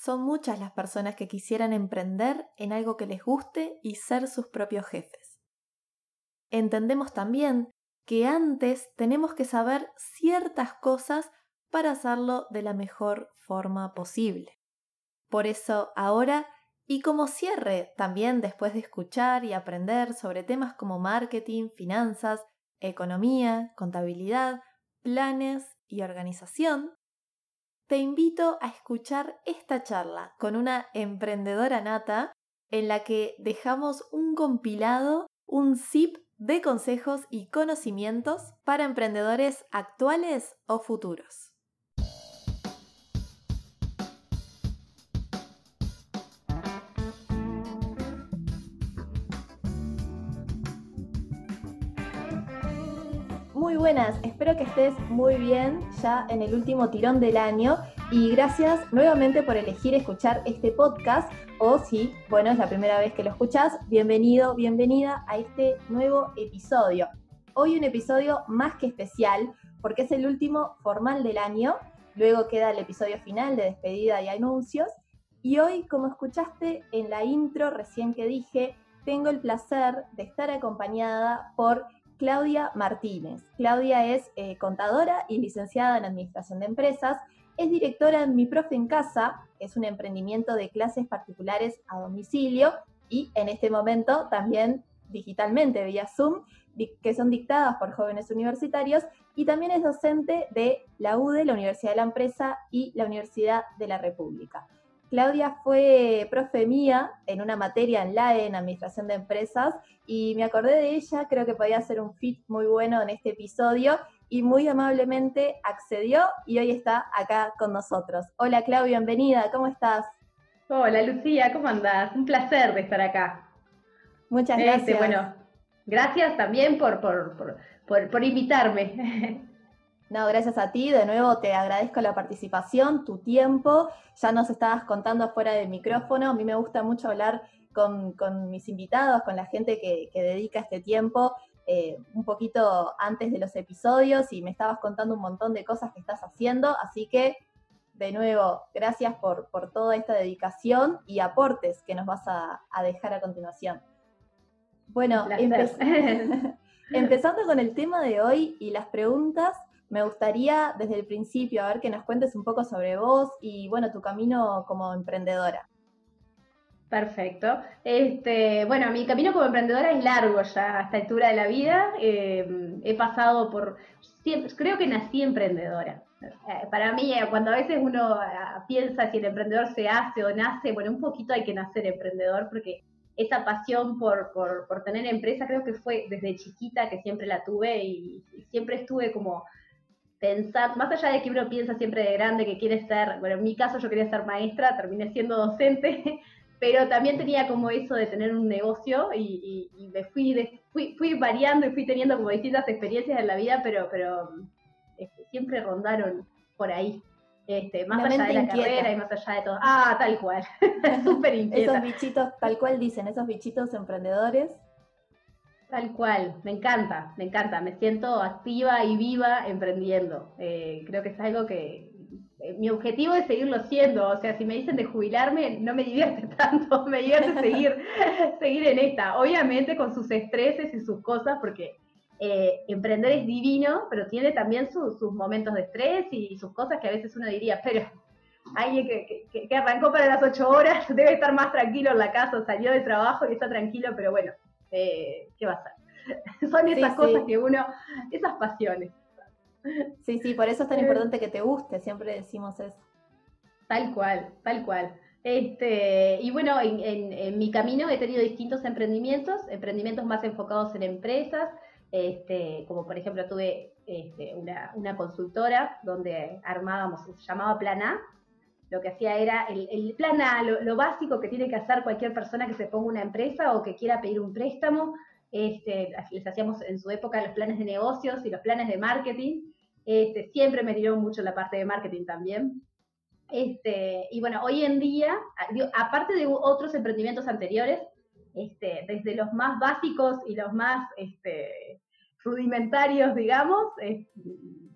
son muchas las personas que quisieran emprender en algo que les guste y ser sus propios jefes. Entendemos también que antes tenemos que saber ciertas cosas para hacerlo de la mejor forma posible. Por eso ahora, y como cierre también después de escuchar y aprender sobre temas como marketing, finanzas, economía, contabilidad, planes y organización, te invito a escuchar esta charla con una emprendedora nata en la que dejamos un compilado, un zip de consejos y conocimientos para emprendedores actuales o futuros. Buenas, espero que estés muy bien ya en el último tirón del año y gracias nuevamente por elegir escuchar este podcast o si, bueno, es la primera vez que lo escuchas, bienvenido, bienvenida a este nuevo episodio. Hoy un episodio más que especial porque es el último formal del año, luego queda el episodio final de despedida y anuncios y hoy, como escuchaste en la intro recién que dije, tengo el placer de estar acompañada por Claudia Martínez. Claudia es eh, contadora y licenciada en Administración de Empresas. Es directora en Mi Profe en Casa, es un emprendimiento de clases particulares a domicilio y en este momento también digitalmente vía Zoom, que son dictadas por jóvenes universitarios y también es docente de la UDE, la Universidad de la Empresa y la Universidad de la República. Claudia fue profe mía en una materia en LAE, en Administración de Empresas, y me acordé de ella, creo que podía ser un fit muy bueno en este episodio, y muy amablemente accedió y hoy está acá con nosotros. Hola Claudia, bienvenida, ¿cómo estás? Hola Lucía, ¿cómo andás? Un placer de estar acá. Muchas este, gracias. bueno, gracias también por, por, por, por invitarme. No, gracias a ti. De nuevo te agradezco la participación, tu tiempo. Ya nos estabas contando fuera del micrófono. A mí me gusta mucho hablar con, mis invitados, con la gente que, dedica este tiempo eh, un poquito antes de los episodios y me estabas contando un montón de cosas que estás haciendo. Así que, de nuevo, gracias por, toda esta dedicación y aportes que nos vas a, dejar a continuación. Bueno, empezando con el tema de hoy y las preguntas, me gustaría desde el principio, a ver que nos cuentes un poco sobre vos y bueno, tu camino como emprendedora. Perfecto. Este, bueno, mi camino como emprendedora es largo ya a esta altura de la vida. Eh, he pasado por, creo que nací emprendedora. Eh, para mí, eh, cuando a veces uno piensa si el emprendedor se hace o nace, bueno, un poquito hay que nacer emprendedor porque esa pasión por, por, por tener empresa creo que fue desde chiquita que siempre la tuve y siempre estuve como pensar, más allá de que uno piensa siempre de grande que quiere ser, bueno, en mi caso yo quería ser maestra, terminé siendo docente, pero también tenía como eso de tener un negocio y, me fui, fui, variando y fui teniendo como distintas experiencias en la vida, pero, pero este, siempre rondaron por ahí. Este, más allá de la carrera y más allá de todo. Ah, tal cual. Súper inquieta. Esos bichitos, tal cual dicen, esos bichitos emprendedores Tal cual, me encanta, me encanta, me siento activa y viva emprendiendo. Eh, creo que es algo que eh, mi objetivo es seguirlo siendo, o sea, si me dicen de jubilarme, no me divierte tanto, me divierte seguir, seguir en esta, obviamente con sus estreses y sus cosas, porque eh, emprender es divino, pero tiene también sus momentos de estrés y, sus cosas que a veces uno diría, pero alguien que, que, que arrancó para las ocho horas debe estar más tranquilo en la casa, salió de trabajo y está tranquilo, pero bueno, eh, ¿qué va a ser? Son esas cosas que uno, esas pasiones. Sí, sí, por eso es tan eh, importante que te guste, siempre decimos eso. Tal cual, tal cual. Este, y bueno, en, mi camino he tenido distintos emprendimientos, emprendimientos más enfocados en empresas, este, como por ejemplo tuve este, una, consultora donde armábamos, se llamaba Plan A, lo que hacía era el, A, lo, básico que tiene que hacer cualquier persona que se ponga una empresa o que quiera pedir un préstamo. Este, les hacíamos en su época los planes de negocios y los planes de marketing. Este, siempre me tiró mucho la parte de marketing también. Este, y bueno, hoy en día, aparte de otros emprendimientos anteriores, desde los más básicos y los más rudimentarios, digamos,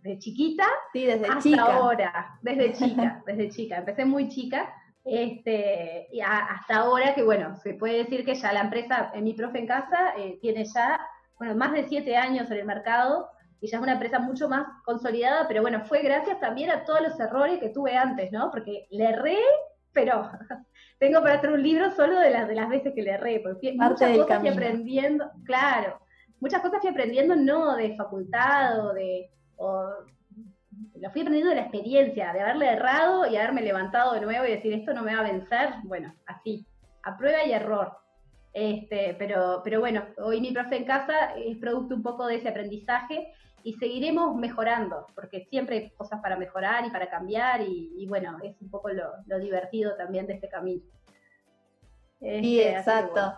de chiquita sí, desde hasta ahora, desde chica, desde chica. Empecé muy chica, Este, y hasta ahora que, bueno, se puede decir que ya la empresa, en mi profe en casa, eh, tiene ya, bueno, más de siete años en el mercado y ya es una empresa mucho más consolidada, pero bueno, fue gracias también a todos los errores que tuve antes, ¿no? Porque le erré, pero tengo para hacer un libro solo de las, de las veces que le erré, porque muchas cosas fui aprendiendo, claro, muchas cosas fui aprendiendo no de facultad o de, lo fui aprendiendo de la experiencia, de haberle errado y haberme levantado de nuevo y decir, esto no me va a vencer, bueno, así, a prueba y error. Este, pero, pero bueno, hoy mi profe en casa es producto un poco de ese aprendizaje y seguiremos mejorando, porque siempre hay cosas para mejorar y para cambiar, y, bueno, es un poco lo, divertido también de este camino. sí, este, exacto.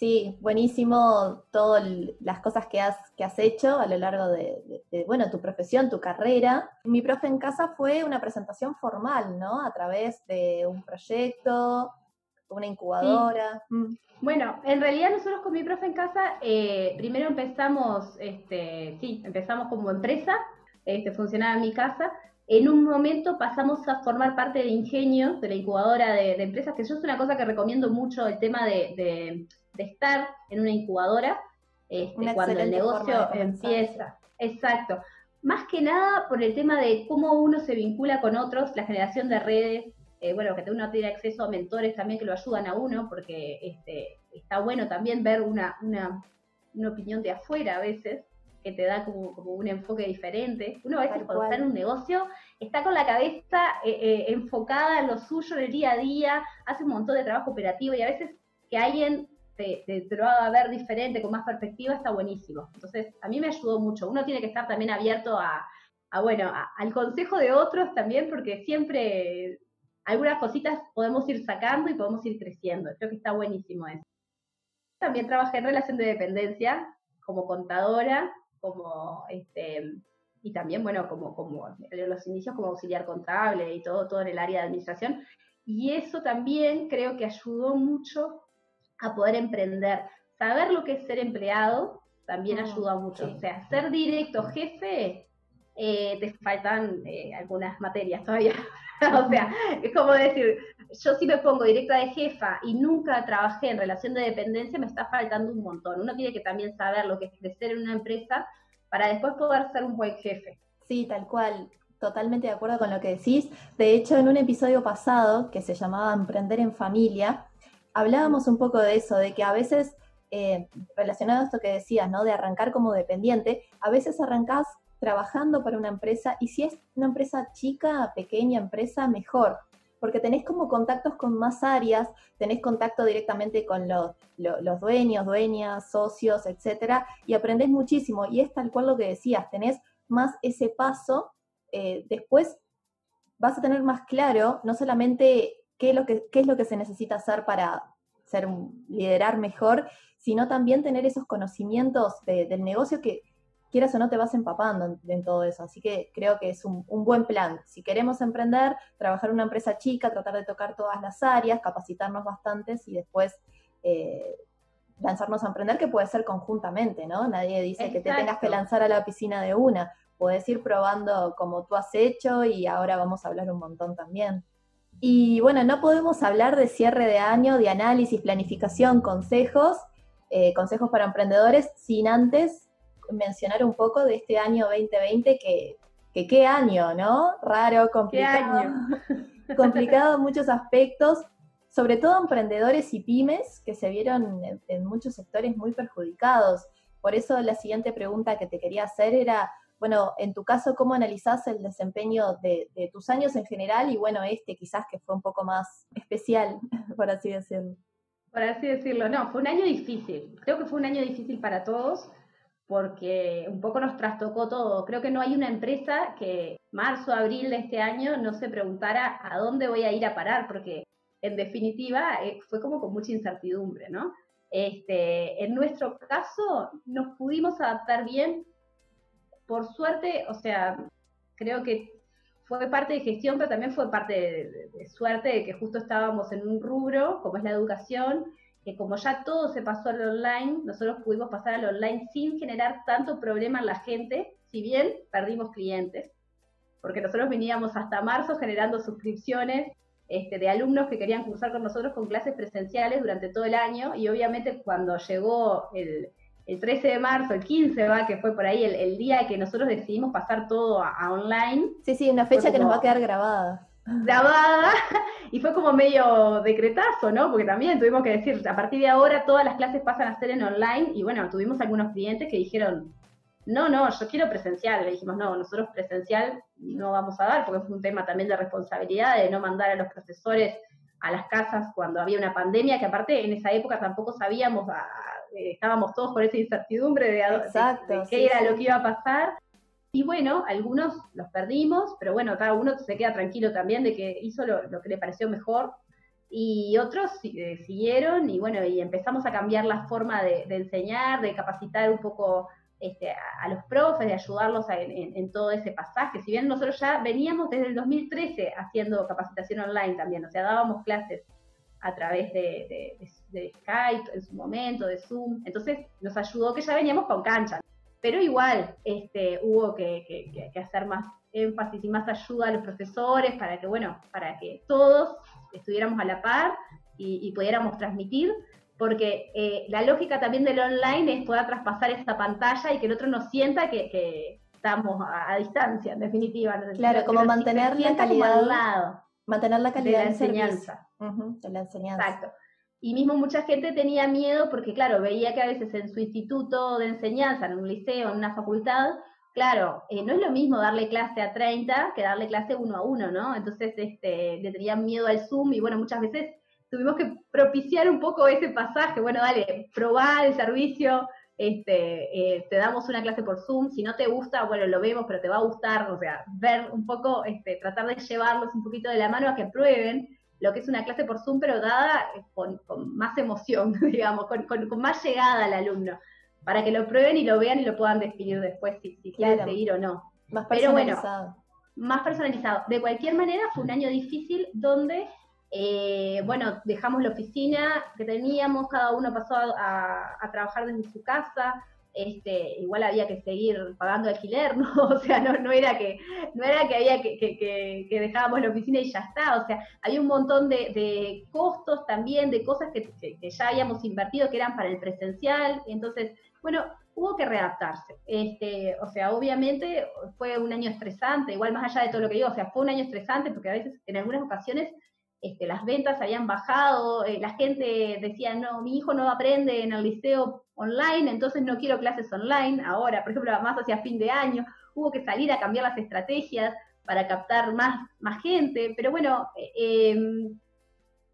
Sí, buenísimo todas las cosas que has, que has hecho a lo largo de, bueno, tu profesión, tu carrera. Mi profe en casa fue una presentación formal, ¿no? A través de un proyecto, una incubadora. Mm. Bueno, en realidad nosotros con mi profe en casa, eh, primero empezamos, este, sí, empezamos como empresa, este, funcionaba en mi casa. En un momento pasamos a formar parte de Ingenio, de la incubadora de, empresas, que yo es una cosa que recomiendo mucho, el tema de, estar en una incubadora, este, cuando el negocio empieza. Exacto. Más que nada por el tema de cómo uno se vincula con otros, la generación de redes, eh, bueno, que uno tiene acceso a mentores también que lo ayudan a uno, porque este, está bueno también ver una, una, opinión de afuera a veces, que te da como, como un enfoque diferente. Uno a veces cuando está en un negocio está con la cabeza eh, eh, enfocada en lo suyo, en el día a día, hace un montón de trabajo operativo y a veces que alguien te, te, lo haga ver diferente, con más perspectiva, está buenísimo. Entonces, a mí me ayudó mucho. Uno tiene que estar también abierto a, a bueno, al consejo de otros también, porque siempre algunas cositas podemos ir sacando y podemos ir creciendo. Creo que está buenísimo eso. También trabajé en relación de dependencia como contadora, como este, y también, bueno, como, como los inicios como auxiliar contable y todo, todo en el área de administración. Y eso también creo que ayudó mucho a poder emprender. Saber lo que es ser empleado también ayuda mucho. O sea, ser directo jefe, eh, te faltan eh, algunas materias todavía o sea, es como decir, yo si me pongo directa de jefa y nunca trabajé en relación de dependencia, me está faltando un montón. Uno tiene que también saber lo que es crecer en una empresa para después poder ser un buen jefe. Sí, tal cual. Totalmente de acuerdo con lo que decís. De hecho, en un episodio pasado que se llamaba Emprender en Familia, hablábamos un poco de eso, de que a veces, eh, relacionado a esto que decías, ¿no? De arrancar como dependiente, a veces arrancás trabajando para una empresa y si es una empresa chica, pequeña empresa, mejor, porque tenés como contactos con más áreas, tenés contacto directamente con los, dueños, dueñas, socios, etcétera, y aprendés muchísimo. Y es tal cual lo que decías, tenés más ese paso, eh, después vas a tener más claro no solamente qué es lo que, qué es lo que se necesita hacer para ser liderar mejor, sino también tener esos conocimientos del negocio que quieras o no te vas empapando en, todo eso. Así que creo que es un, buen plan. Si queremos emprender, trabajar en una empresa chica, tratar de tocar todas las áreas, capacitarnos bastantes y después eh, lanzarnos a emprender, que puede ser conjuntamente, ¿no? Nadie dice que te tengas que lanzar a la piscina de una. Puedes ir probando como tú has hecho y ahora vamos a hablar un montón también. Y bueno, no podemos hablar de cierre de año, de análisis, planificación, consejos, eh, consejos para emprendedores, sin antes mencionar un poco de este año 2020 que, que qué año, ¿no? Raro, complicado. complicado en muchos aspectos, sobre todo emprendedores y pymes que se vieron en, muchos sectores muy perjudicados. Por eso la siguiente pregunta que te quería hacer era, bueno, en tu caso, ¿cómo analizás el desempeño de, de tus años en general y bueno, este quizás que fue un poco más especial, por así decirlo? Por así decirlo, no, fue un año difícil. Creo que fue un año difícil para todos porque un poco nos trastocó todo. Creo que no hay una empresa que marzo, abril de este año no se preguntara a dónde voy a ir a parar, porque en definitiva eh, fue como con mucha incertidumbre, ¿no? Este, en nuestro caso nos pudimos adaptar bien, por suerte, o sea, creo que fue parte de gestión, pero también fue parte de suerte de que justo estábamos en un rubro, como es la educación, que como ya todo se pasó al online, nosotros pudimos pasar al online sin generar tanto problema en la gente, si bien perdimos clientes, porque nosotros veníamos hasta marzo generando suscripciones este, de alumnos que querían cursar con nosotros con clases presenciales durante todo el año y obviamente cuando llegó el, 13 de marzo, el 15 va, que fue por ahí el, día que nosotros decidimos pasar todo a, online. Sí, sí, una fecha que nos va a quedar grabada. Grabada, y fue como medio decretazo, ¿no? Porque también tuvimos que decir, a partir de ahora todas las clases pasan a ser en online, y bueno, tuvimos algunos clientes que dijeron, no, no, yo quiero presencial. Le dijimos, no, nosotros presencial no vamos a dar, porque fue un tema también de responsabilidad, de no mandar a los profesores a las casas cuando había una pandemia, que aparte en esa época tampoco sabíamos, ah, eh, estábamos todos con esa incertidumbre de, qué era lo que iba a pasar. Y bueno, algunos los perdimos, pero bueno, cada uno se queda tranquilo también de que hizo lo, que le pareció mejor. Y otros eh, siguieron y bueno, y empezamos a cambiar la forma de enseñar, de capacitar un poco este, a, los profes, de ayudarlos en, todo ese pasaje. Si bien nosotros ya veníamos desde el 2013 haciendo capacitación online también, o sea, dábamos clases a través de, Skype en su momento, de Zoom, entonces nos ayudó que ya veníamos con cancha. Pero igual este, hubo que, hacer más énfasis y más ayuda a los profesores para que, bueno, para que todos estuviéramos a la par y pudiéramos transmitir porque eh, la lógica también del online es poder traspasar esa pantalla y que el otro no sienta que, estamos a, distancia, en definitiva. Claro, como mantener la calidad, mantener la calidad de la enseñanza. de la enseñanza. Exacto. Y mismo mucha gente tenía miedo porque, claro, veía que a veces en su instituto de enseñanza, en un liceo, en una facultad, claro, eh, no es lo mismo darle clase a 30 que darle clase uno a uno, ¿no? Entonces este, le tenían miedo al Zoom y bueno, muchas veces tuvimos que propiciar un poco ese pasaje. Bueno, dale, probá el servicio, este, eh, te damos una clase por Zoom, si no te gusta, bueno, lo vemos, pero te va a gustar, o sea, ver un poco, este, tratar de llevarlos un poquito de la mano a que prueben lo que es una clase por Zoom, pero dada con, más emoción, digamos, con, más llegada al alumno, para que lo prueben y lo vean y lo puedan definir después si, quieren seguir o no. Más personalizado. más personalizado. De cualquier manera, fue un año difícil donde eh, bueno, dejamos la oficina que teníamos, cada uno pasó a, trabajar desde su casa, este, igual había que seguir pagando alquiler, ¿no? O sea, no, era que, no era que había que, dejábamos la oficina y ya está, o sea, había un montón de, costos también, de cosas que, ya habíamos invertido que eran para el presencial, entonces, bueno, hubo que readaptarse. Este, o sea, obviamente fue un año estresante, igual más allá de todo lo que digo, o sea, fue un año estresante porque a veces en algunas ocasiones este, las ventas habían bajado, eh, la gente decía, no, mi hijo no aprende en el liceo online, entonces no quiero clases online. Ahora, por ejemplo, más hacia fin de año, hubo que salir a cambiar las estrategias para captar más, más gente, pero bueno, em,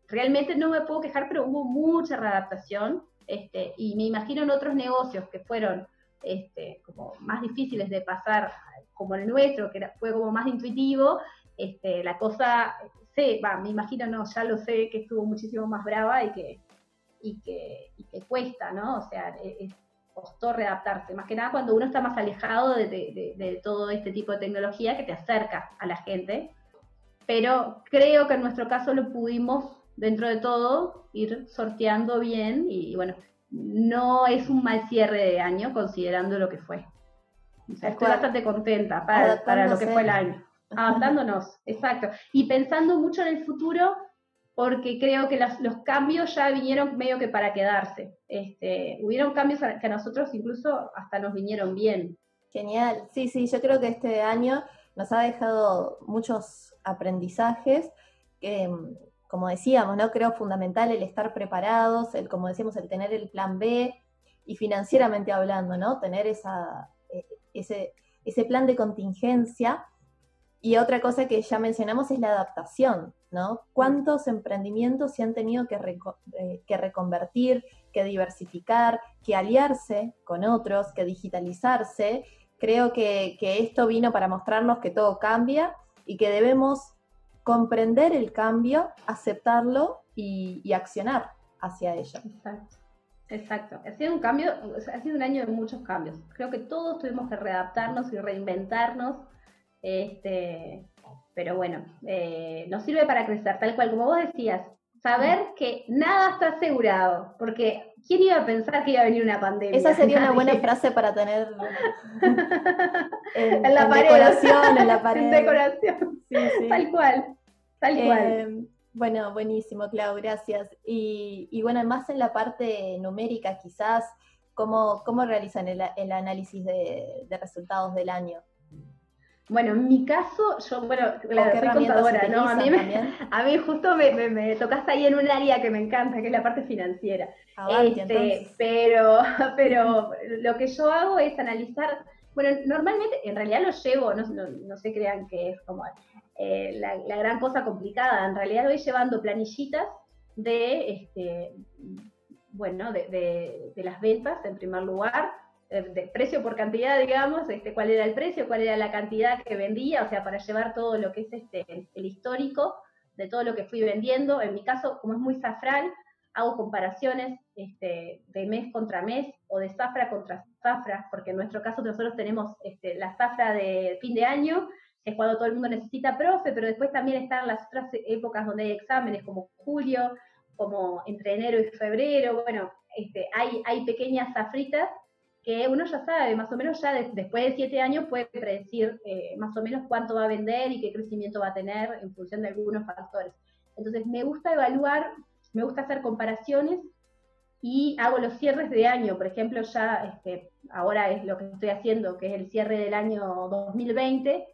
realmente no me puedo quejar, pero hubo mucha readaptación, este, y me imagino en otros negocios que fueron este, como más difíciles de pasar, como el nuestro, que fue como más intuitivo, este, la cosa sé, va, me imagino, no, ya lo sé, que estuvo muchísimo más brava y que, y que, cuesta, ¿no? O sea, e, es, costó readaptarse, más que nada cuando uno está más alejado de, todo este tipo de tecnología que te acerca a la gente. Pero creo que en nuestro caso lo pudimos, dentro de todo, ir sorteando bien y, bueno, no es un mal cierre de año considerando lo que fue. estoy bastante contenta para, para lo que fue el año. Adaptándonos, exacto. Y pensando mucho en el futuro, porque creo que los cambios ya vinieron medio que para quedarse. Este, hubieron cambios que a nosotros incluso hasta nos vinieron bien. Genial, sí, sí, yo creo que este año nos ha dejado muchos aprendizajes que, como decíamos, ¿no? Creo fundamental el estar preparados, el, como decíamos, el tener el plan B y financieramente hablando, ¿no? Tener esa, e, ese, ese plan de contingencia y otra cosa que ya mencionamos es la adaptación, ¿no? ¿Cuántos emprendimientos se han tenido que, eh, reconvertir, que diversificar, que aliarse con otros, que digitalizarse? Creo que, esto vino para mostrarnos que todo cambia y que debemos comprender el cambio, aceptarlo y, accionar hacia ello. Exacto. Exacto. Ha sido un cambio, ha sido un año de muchos cambios. Creo que todos tuvimos que readaptarnos y reinventarnos este, pero bueno, eh, nos sirve para crecer, tal cual como vos decías, saber que nada está asegurado, porque ¿quién iba a pensar que iba a venir una pandemia? Esa sería una buena frase para tener en, la pared. decoración, en la pared. decoración, tal cual, tal cual. Eh, Bueno, buenísimo, Clau, gracias. Y, y, bueno, más en la parte numérica, quizás, ¿cómo, cómo realizan el, el análisis de, de, resultados del año? Bueno, en mi caso, yo, bueno, claro, soy contadora, ¿no? A mí, me, a mí justo me, me, tocaste ahí en un área que me encanta, que es la parte financiera. este, pero, pero lo que yo hago es analizar, bueno, normalmente, en realidad lo llevo, no, no, no se crean que es como eh, la, gran cosa complicada. En realidad voy llevando planillitas de, este, bueno, de, las ventas en primer lugar, de, precio por cantidad, digamos, este, cuál era el precio, cuál era la cantidad que vendía, o sea, para llevar todo lo que es este, el histórico de todo lo que fui vendiendo. En mi caso, como es muy safral, hago comparaciones este, de mes contra mes o de zafra contra zafra, porque en nuestro caso nosotros tenemos este, la zafra de fin de año es cuando todo el mundo necesita profe, pero después también están las otras épocas donde hay exámenes, como julio, como entre enero y febrero, bueno, este, hay, hay pequeñas zafritas que uno ya sabe, más o menos ya después de siete años puede predecir eh, más o menos cuánto va a vender y qué crecimiento va a tener en función de algunos factores. Entonces, me gusta evaluar, me gusta hacer comparaciones y hago los cierres de año. Por ejemplo, ya este, ahora es lo que estoy haciendo, que es el cierre del año 2020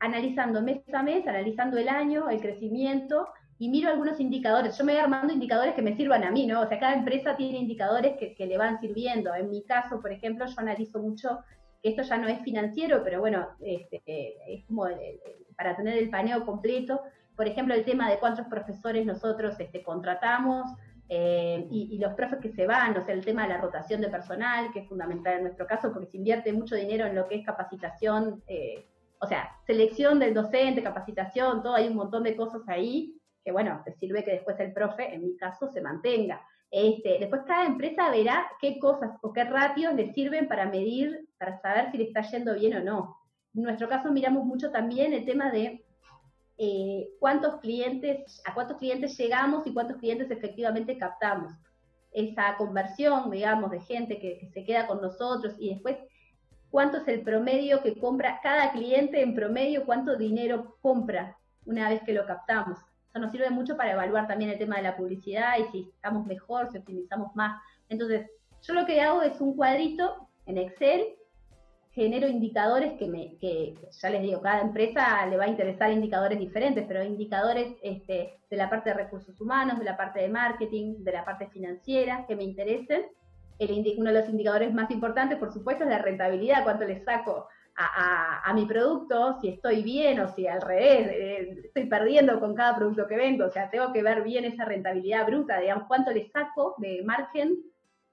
analizando mes a mes, analizando el año, el crecimiento, y miro algunos indicadores. Yo me voy armando indicadores que me sirvan a mí, ¿no? O sea, cada empresa tiene indicadores que, le van sirviendo. En mi caso, por ejemplo, yo analizo mucho, que esto ya no es financiero, pero bueno, este, es como para tener el paneo completo. Por ejemplo, el tema de cuántos profesores nosotros este, contratamos, eh, y, los profes que se van, o sea, el tema de la rotación de personal, que es fundamental en nuestro caso, porque se invierte mucho dinero en lo que es capacitación eh, o sea, selección del docente, capacitación, todo, hay un montón de cosas ahí que, bueno, te sirve que después el profe, en mi caso, se mantenga. Este, después cada empresa verá qué cosas o qué ratios le sirven para medir, para saber si le está yendo bien o no. En nuestro caso miramos mucho también el tema de eh, cuántos clientes, a cuántos clientes llegamos y cuántos clientes efectivamente captamos. Esa conversión, digamos, de gente que, que se queda con nosotros y después cuánto es el promedio que compra cada cliente en promedio, cuánto dinero compra una vez que lo captamos. Eso nos sirve mucho para evaluar también el tema de la publicidad y si estamos mejor, si optimizamos más. Entonces, yo lo que hago es un cuadrito en Excel, genero indicadores que, me, que ya les digo, cada empresa le va a interesar indicadores diferentes, pero indicadores este, de la parte de recursos humanos, de la parte de marketing, de la parte financiera, que me interesen uno de los indicadores más importantes, por supuesto, es la rentabilidad, cuánto le saco a, mi producto, si estoy bien o si al revés, eh, estoy perdiendo con cada producto que vendo, o sea, tengo que ver bien esa rentabilidad bruta, digamos, cuánto le saco de margen,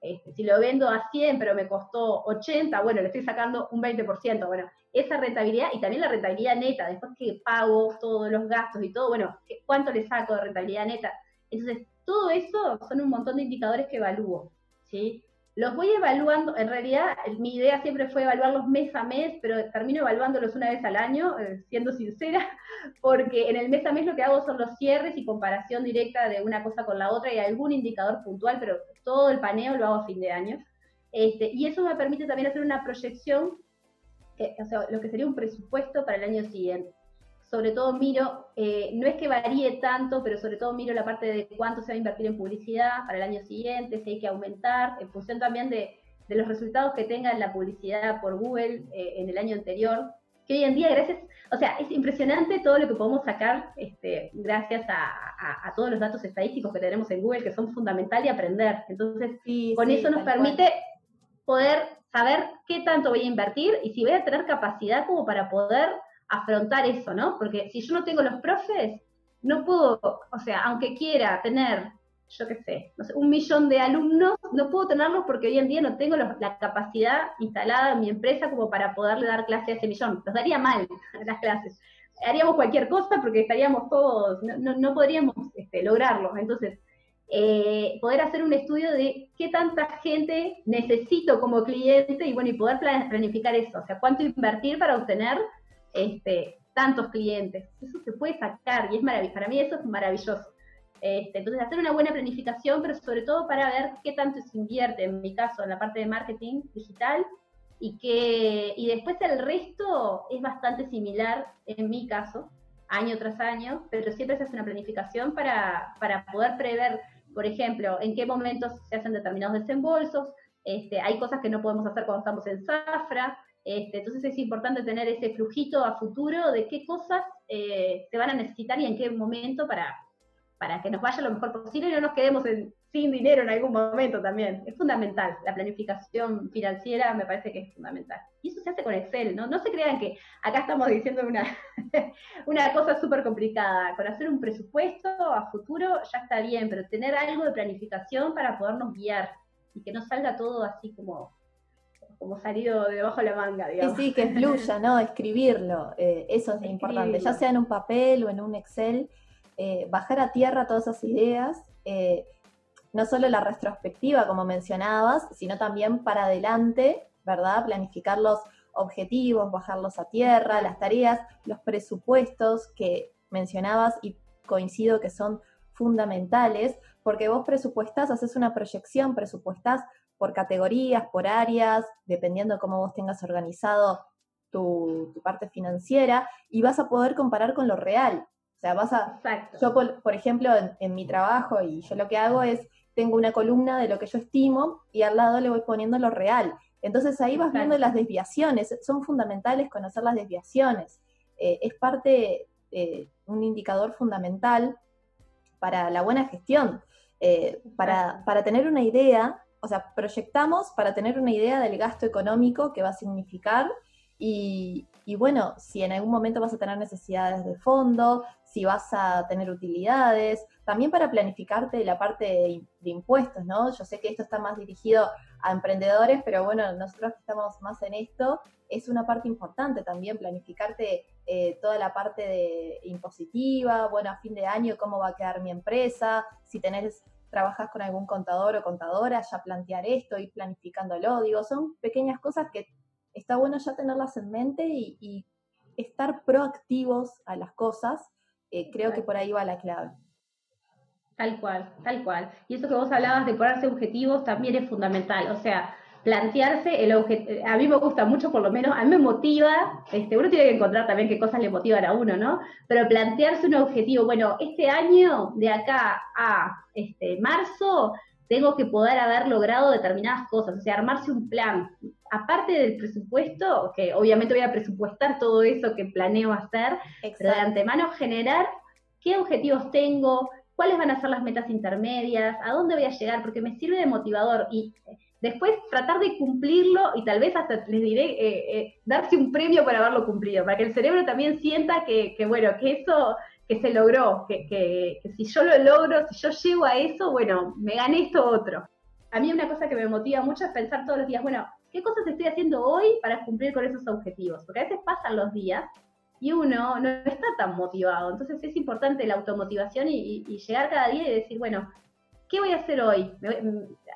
este, si lo vendo a 100 pero me costó 80, bueno, le estoy sacando un 20%, bueno, esa rentabilidad y también la rentabilidad neta, después que pago todos los gastos y todo, bueno, ¿cuánto le saco de rentabilidad neta? Entonces, todo eso son un montón de indicadores que evalúo, ¿sí? Los voy evaluando, en realidad mi idea siempre fue evaluarlos mes a mes, pero termino evaluándolos una vez al año, eh, siendo sincera, porque en el mes a mes lo que hago son los cierres y comparación directa de una cosa con la otra y algún indicador puntual, pero todo el paneo lo hago a fin de año. Este, y eso me permite también hacer una proyección, o sea, lo que sería un presupuesto para el año siguiente sobre todo miro, eh, no es que varíe tanto, pero sobre todo miro la parte de cuánto se va a invertir en publicidad para el año siguiente, si hay que aumentar, en función también de, los resultados que tenga la publicidad por Google eh, en el año anterior, que hoy en día, gracias, o sea, es impresionante todo lo que podemos sacar este, gracias a, todos los datos estadísticos que tenemos en Google, que son fundamentales y aprender. Entonces, con eso nos permite poder saber qué tanto voy a invertir y si voy a tener capacidad como para poder afrontar eso, ¿no? Porque si yo no tengo los profes, no puedo, o sea, aunque quiera tener, yo qué sé, no sé, un millón de alumnos, no puedo tenerlos porque hoy en día no tengo la capacidad instalada en mi empresa como para poderle dar clase a ese millón. Nos daría mal las clases. Haríamos cualquier cosa porque estaríamos todos, no, no, podríamos este, lograrlo. Entonces, eh, poder hacer un estudio de qué tanta gente necesito como cliente y bueno, y poder planificar eso, o sea, cuánto invertir para obtener este, tantos clientes. Eso se puede sacar y es maravilloso. Para mí eso es maravilloso. Este, entonces, hacer una buena planificación, pero sobre todo para ver qué tanto se invierte, en mi caso, en la parte de marketing digital, y, que, y después el resto es bastante similar, en mi caso, año tras año, pero siempre se hace una planificación para, para poder prever, por ejemplo, en qué momentos se hacen determinados desembolsos, este, hay cosas que no podemos hacer cuando estamos en zafra, este, entonces es importante tener ese flujito a futuro de qué cosas eh, se van a necesitar y en qué momento para, para que nos vaya lo mejor posible y no nos quedemos sin dinero en algún momento también. Es fundamental, la planificación financiera me parece que es fundamental. Y eso se hace con Excel, ¿no? No se crean que acá estamos diciendo una, una cosa súper complicada. Con hacer un presupuesto a futuro ya está bien, pero tener algo de planificación para podernos guiar y que no salga todo así como como salido de debajo de la manga, digamos. Sí, sí, que fluya, ¿no? Escribirlo, eh, eso es importante, ya sea en un papel o en un Excel, eh, bajar a tierra todas esas ideas, eh, no solo la retrospectiva, como mencionabas, sino también para adelante, ¿verdad? Planificar los objetivos, bajarlos a tierra, las tareas, los presupuestos que mencionabas y coincido que son fundamentales, porque vos presupuestás, haces una proyección, presupuestás por categorías, por áreas, dependiendo de cómo vos tengas organizado tu, parte financiera, y vas a poder comparar con lo real. O sea, vas a... Yo, por, ejemplo, en, mi trabajo, y yo lo que hago es, tengo una columna de lo que yo estimo y al lado le voy poniendo lo real. Entonces ahí vas viendo las desviaciones, son fundamentales conocer las desviaciones. Eh, es parte, eh, un indicador fundamental para la buena gestión, eh, para, para, tener una idea o sea, proyectamos para tener una idea del gasto económico que va a significar y, bueno, si en algún momento vas a tener necesidades de fondo, si vas a tener utilidades, también para planificarte la parte de, impuestos, ¿no? Yo sé que esto está más dirigido a emprendedores, pero bueno, nosotros que estamos más en esto, es una parte importante también planificarte eh, toda la parte de impositiva, bueno, a fin de año cómo va a quedar mi empresa, si tenés trabajas con algún contador o contadora, ya plantear esto, ir planificándolo. Digo, son pequeñas cosas que está bueno ya tenerlas en mente y, estar proactivos a las cosas. Eh, creo que por ahí va la clave. Tal cual, tal cual. Y eso que vos hablabas de ponerse objetivos también es fundamental. O sea, plantearse el objetivo, a mí me gusta mucho por lo menos, a mí me motiva, este, uno tiene que encontrar también qué cosas le motivan a uno, ¿no? Pero plantearse un objetivo, bueno, este año de acá a este, marzo tengo que poder haber logrado determinadas cosas, o sea, armarse un plan. Aparte del presupuesto, que obviamente voy a presupuestar todo eso que planeo hacer, pero de antemano generar qué objetivos tengo, cuáles van a ser las metas intermedias, a dónde voy a llegar, porque me sirve de motivador. Y Después tratar de cumplirlo y tal vez hasta les diré, eh, eh, darse un premio por haberlo cumplido, para que el cerebro también sienta que, bueno, que eso, que se logró, que, que, si yo lo logro, si yo llego a eso, bueno, me gané esto otro. A mí una cosa que me motiva mucho es pensar todos los días, bueno, ¿qué cosas estoy haciendo hoy para cumplir con esos objetivos? Porque a veces pasan los días y uno no está tan motivado. Entonces es importante la automotivación y llegar cada día y decir, bueno, ¿qué voy a hacer hoy?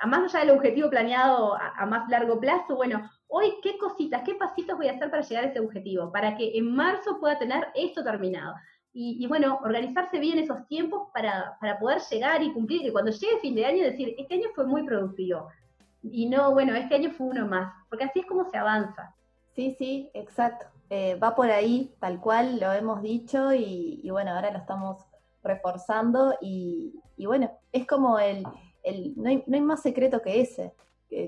A más allá del objetivo planeado a, más largo plazo, bueno, hoy qué cositas, qué pasitos voy a hacer para llegar a ese objetivo, para que en marzo pueda tener esto terminado. Y, bueno, organizarse bien esos tiempos para, poder llegar y cumplir, que cuando llegue fin de año decir, este año fue muy productivo. Y no, bueno, este año fue uno más, porque así es como se avanza. Sí, sí, exacto. Eh, va por ahí, tal cual lo hemos dicho, y, y bueno, ahora lo estamos reforzando y, bueno, es como el, no, hay, más secreto que ese,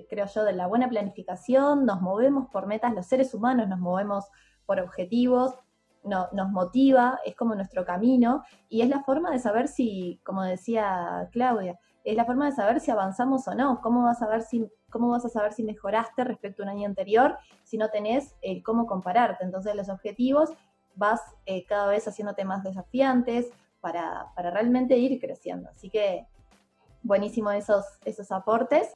creo yo, de la buena planificación, nos movemos por metas, los seres humanos nos movemos por objetivos, no, nos motiva, es como nuestro camino y es la forma de saber si, como decía Claudia, es la forma de saber si avanzamos o no, cómo vas a ver si cómo vas a saber si mejoraste respecto a un año anterior si no tenés el cómo compararte. Entonces los objetivos vas eh, cada vez haciéndote más desafiantes, para, realmente ir creciendo. Así que buenísimo esos, esos aportes.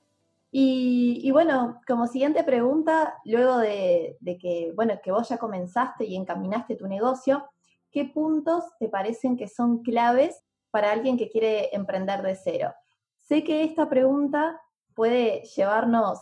Y, bueno, como siguiente pregunta, luego de, que, bueno, que vos ya comenzaste y encaminaste tu negocio, ¿qué puntos te parecen que son claves para alguien que quiere emprender de cero? Sé que esta pregunta puede llevarnos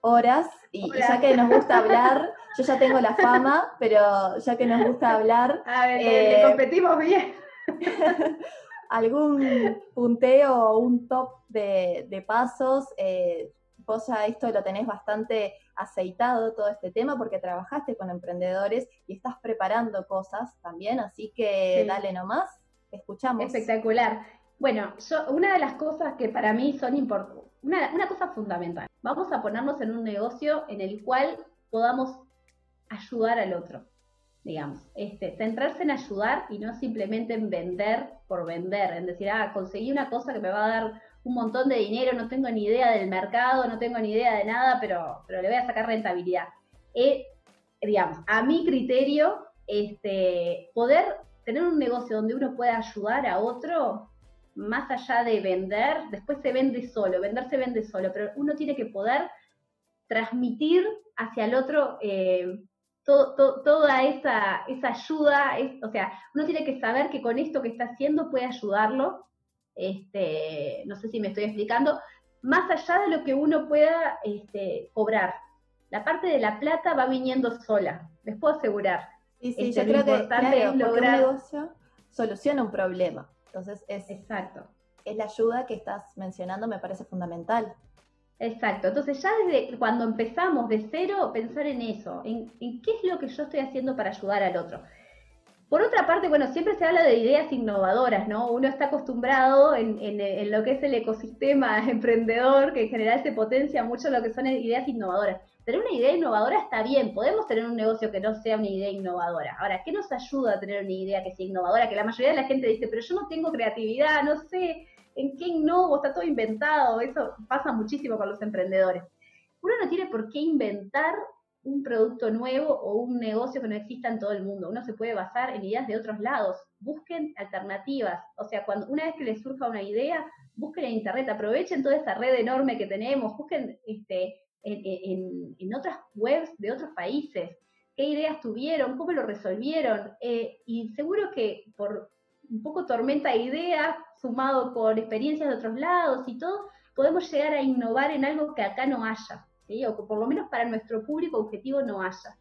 horas y, ya que nos gusta hablar, yo ya tengo la fama, pero ya que nos gusta hablar... A ver, eh, competimos bien. algún punteo o un top de, pasos, eh, vos ya esto lo tenés bastante aceitado, todo este tema, porque trabajaste con emprendedores y estás preparando cosas también, así que dale nomás, escuchamos. Espectacular. Bueno, yo, una de las cosas que para mí son importantes, una, una cosa fundamental, vamos a ponernos en un negocio en el cual podamos ayudar al otro digamos, este, centrarse en ayudar y no simplemente en vender por vender, en decir, ah, conseguí una cosa que me va a dar un montón de dinero, no tengo ni idea del mercado, no tengo ni idea de nada, pero, pero le voy a sacar rentabilidad. Eh, digamos, a mi criterio, este, poder tener un negocio donde uno pueda ayudar a otro, más allá de vender, después se vende solo, vender se vende solo, pero uno tiene que poder transmitir hacia el otro eh, toda esa, esa ayuda, o sea, uno tiene que saber que con esto que está haciendo puede ayudarlo, este, no sé si me estoy explicando, más allá de lo que uno pueda este, cobrar. La parte de la plata va viniendo sola, les puedo asegurar. Sí, sí, este, yo creo que claro, lograr... un negocio soluciona un problema. Entonces es, Exacto. es la ayuda que estás mencionando, me parece fundamental. Exacto, entonces ya desde cuando empezamos de cero, pensar en eso, en, qué es lo que yo estoy haciendo para ayudar al otro. Por otra parte, bueno, siempre se habla de ideas innovadoras, ¿no? Uno está acostumbrado en, en, lo que es el ecosistema emprendedor, que en general se potencia mucho lo que son ideas innovadoras. Tener una idea innovadora está bien, podemos tener un negocio que no sea una idea innovadora. Ahora, ¿qué nos ayuda a tener una idea que sea innovadora? Que la mayoría de la gente dice, pero yo no tengo creatividad, no sé, ¿en qué innovo? Está todo inventado. Eso pasa muchísimo con los emprendedores. Uno no tiene por qué inventar un producto nuevo o un negocio que no exista en todo el mundo. Uno se puede basar en ideas de otros lados. Busquen alternativas. O sea, cuando una vez que les surja una idea, busquen en internet, aprovechen toda esa red enorme que tenemos, busquen este, en, otras webs de otros países qué ideas tuvieron, cómo lo resolvieron. Eh, y seguro que por un poco tormenta de ideas, sumado con experiencias de otros lados y todo, podemos llegar a innovar en algo que acá no haya, ¿sí? o que por lo menos para nuestro público objetivo no haya.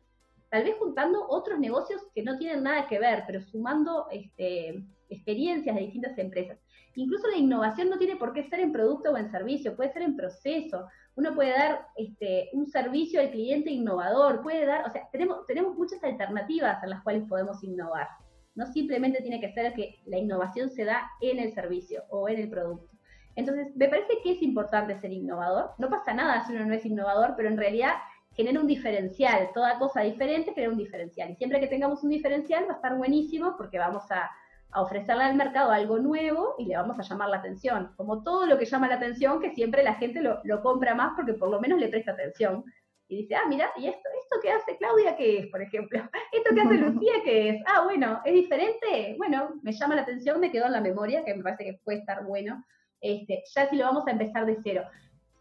Tal vez juntando otros negocios que no tienen nada que ver, pero sumando este, experiencias de distintas empresas. Incluso la innovación no tiene por qué ser en producto o en servicio, puede ser en proceso. Uno puede dar este, un servicio al cliente innovador, puede dar, o sea, tenemos, tenemos muchas alternativas en las cuales podemos innovar. No simplemente tiene que ser que la innovación se da en el servicio o en el producto. Entonces, me parece que es importante ser innovador. No pasa nada si uno no es innovador, pero en realidad genera un diferencial. Toda cosa diferente genera un diferencial. Y siempre que tengamos un diferencial va a estar buenísimo porque vamos a, ofrecerle al mercado algo nuevo y le vamos a llamar la atención. Como todo lo que llama la atención, que siempre la gente lo, lo compra más porque por lo menos le presta atención y dice, ah, mira, ¿y esto, esto que hace Claudia qué es, por ejemplo? ¿Esto que hace Lucía qué es? Ah, bueno, ¿es diferente? Bueno, me llama la atención, me quedó en la memoria, que me parece que puede estar bueno, este, ya si lo vamos a empezar de cero.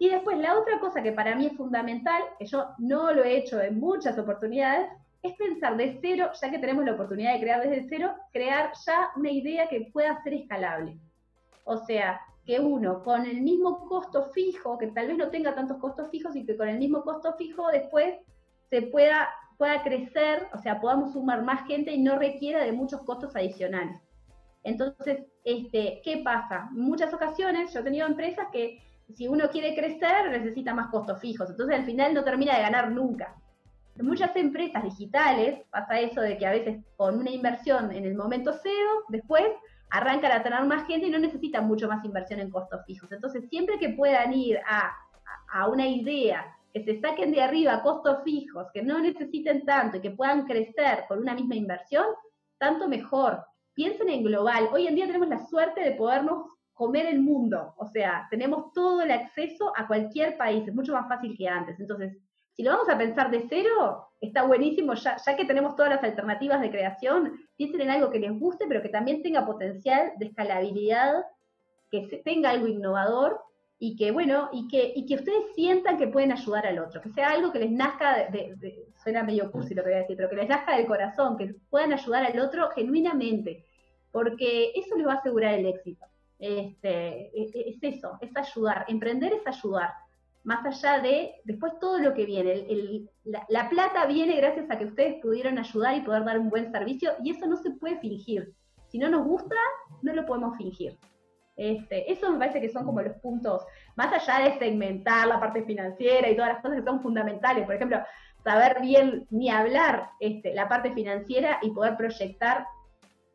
Y después, la otra cosa que para mí es fundamental, que yo no lo he hecho en muchas oportunidades, es pensar de cero, ya que tenemos la oportunidad de crear desde cero, crear ya una idea que pueda ser escalable. O sea, que uno con el mismo costo fijo, que tal vez no tenga tantos costos fijos y que con el mismo costo fijo después se pueda, pueda crecer, o sea, podamos sumar más gente y no requiera de muchos costos adicionales. Entonces, este, ¿qué pasa? En muchas ocasiones yo he tenido empresas que si uno quiere crecer necesita más costos fijos, entonces al final no termina de ganar nunca. Muchas empresas digitales pasa eso de que a veces con una inversión en el momento cero, después arrancan a tener más gente y no necesitan mucho más inversión en costos fijos. Entonces, siempre que puedan ir a, a una idea, que se saquen de arriba costos fijos, que no necesiten tanto y que puedan crecer con una misma inversión, tanto mejor. Piensen en global. Hoy en día tenemos la suerte de podernos comer el mundo. O sea, tenemos todo el acceso a cualquier país. Es mucho más fácil que antes. Entonces, si lo vamos a pensar de cero, está buenísimo, ya, que tenemos todas las alternativas de creación, piensen en algo que les guste, pero que también tenga potencial de escalabilidad, que tenga algo innovador y que, bueno, y que, y que ustedes sientan que pueden ayudar al otro, que sea algo que les nazca, de, suena medio cursi lo que voy a decir, pero que les nazca del corazón, que puedan ayudar al otro genuinamente, porque eso les va a asegurar el éxito. Este, e, e, es eso, es ayudar, emprender es ayudar más allá de después todo lo que viene. la, plata viene gracias a que ustedes pudieron ayudar y poder dar un buen servicio y eso no se puede fingir. Si no nos gusta, no lo podemos fingir. Este, eso me parece que son como los puntos, más allá de segmentar la parte financiera y todas las cosas que son fundamentales. Por ejemplo, saber bien ni hablar este, la parte financiera y poder proyectar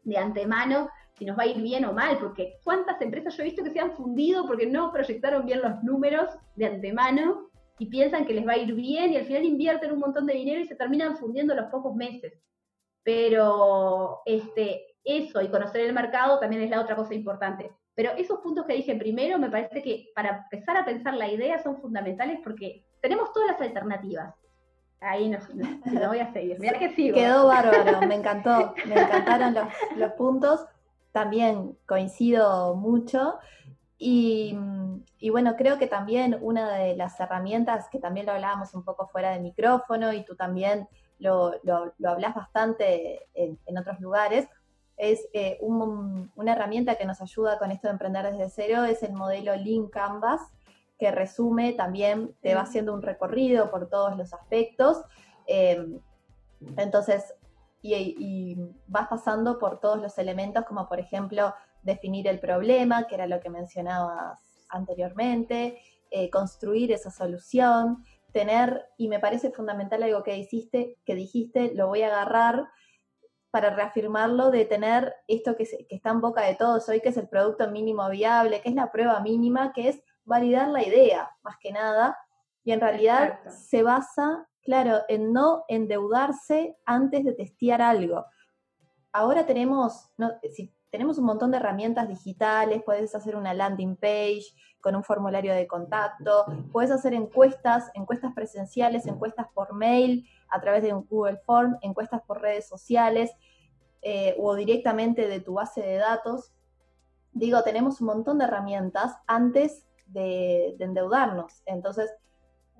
de antemano si nos va a ir bien o mal, porque cuántas empresas yo he visto que se han fundido porque no proyectaron bien los números de antemano y piensan que les va a ir bien y al final invierten un montón de dinero y se terminan fundiendo los pocos meses. Pero este, eso y conocer el mercado también es la otra cosa importante. Pero esos puntos que dije primero me parece que para empezar a pensar la idea son fundamentales porque tenemos todas las alternativas. Ahí no, no, voy a seguir. Mira que sigo. Quedó bárbaro, me encantó. Me encantaron los, los puntos. También coincido mucho. Y, y, bueno, creo que también una de las herramientas, que también lo hablábamos un poco fuera de micrófono y tú también lo, lo, lo hablas bastante en, en, otros lugares, es eh, un, una herramienta que nos ayuda con esto de emprender desde cero, es el modelo Lean Canvas, que resume también, te va haciendo un recorrido por todos los aspectos. Eh, entonces, y, y, vas pasando por todos los elementos, como por ejemplo definir el problema, que era lo que mencionabas anteriormente, eh, construir esa solución, tener, y me parece fundamental algo que dijiste, que dijiste, lo voy a agarrar para reafirmarlo, de tener esto que, se, que está en boca de todos hoy, que es el producto mínimo viable, que es la prueba mínima, que es validar la idea, más que nada, y en realidad Exacto. se basa, claro, en no endeudarse antes de testear algo. Ahora tenemos, si tenemos un montón de herramientas digitales, puedes hacer una landing page con un formulario de contacto, puedes hacer encuestas, encuestas presenciales, encuestas por mail, a través de un Google Form, encuestas por redes sociales eh, o directamente de tu base de datos. Digo, tenemos un montón de herramientas antes de, de endeudarnos. Entonces,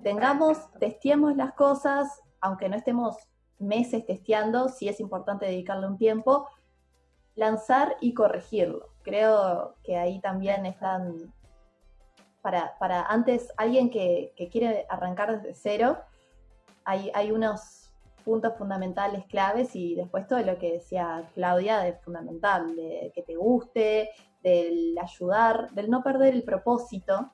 tengamos, testeemos las cosas, aunque no estemos meses testeando, sí es importante dedicarle un tiempo, lanzar y corregirlo. Creo que ahí también están, para, para antes, alguien que, que, quiere arrancar desde cero, hay, hay unos puntos fundamentales claves y después todo lo que decía Claudia de fundamental, de que te guste, del ayudar, del no perder el propósito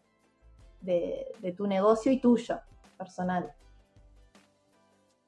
de, tu negocio y tuyo, personal.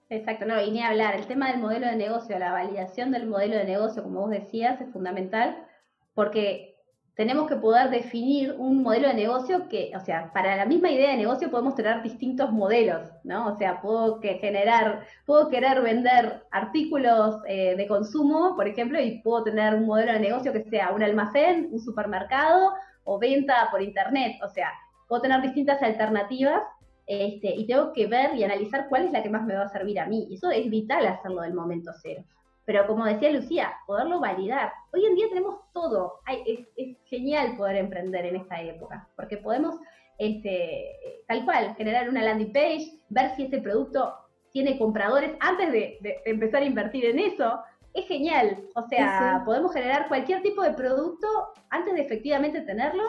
Exacto, no, y ni hablar. El tema del modelo de negocio, la validación del modelo de negocio, como vos decías, es fundamental porque tenemos que poder definir un modelo de negocio que, o sea, para la misma idea de negocio podemos tener distintos modelos, ¿no? O sea, puedo que generar, puedo querer vender artículos eh, de consumo, por ejemplo, y puedo tener un modelo de negocio que sea un almacén, un supermercado o venta por internet. O sea, puedo tener distintas alternativas este, y tengo que ver y analizar cuál es la que más me va a servir a mí. Y eso es vital hacerlo del momento cero. Pero como decía Lucía, poderlo validar. Hoy en día tenemos todo. es, es, genial poder emprender en esta época, porque podemos, este, tal cual, generar una landing page, ver si ese producto tiene compradores antes de, de empezar a invertir en eso. Es genial. O sea, sí. podemos generar cualquier tipo de producto antes de efectivamente tenerlo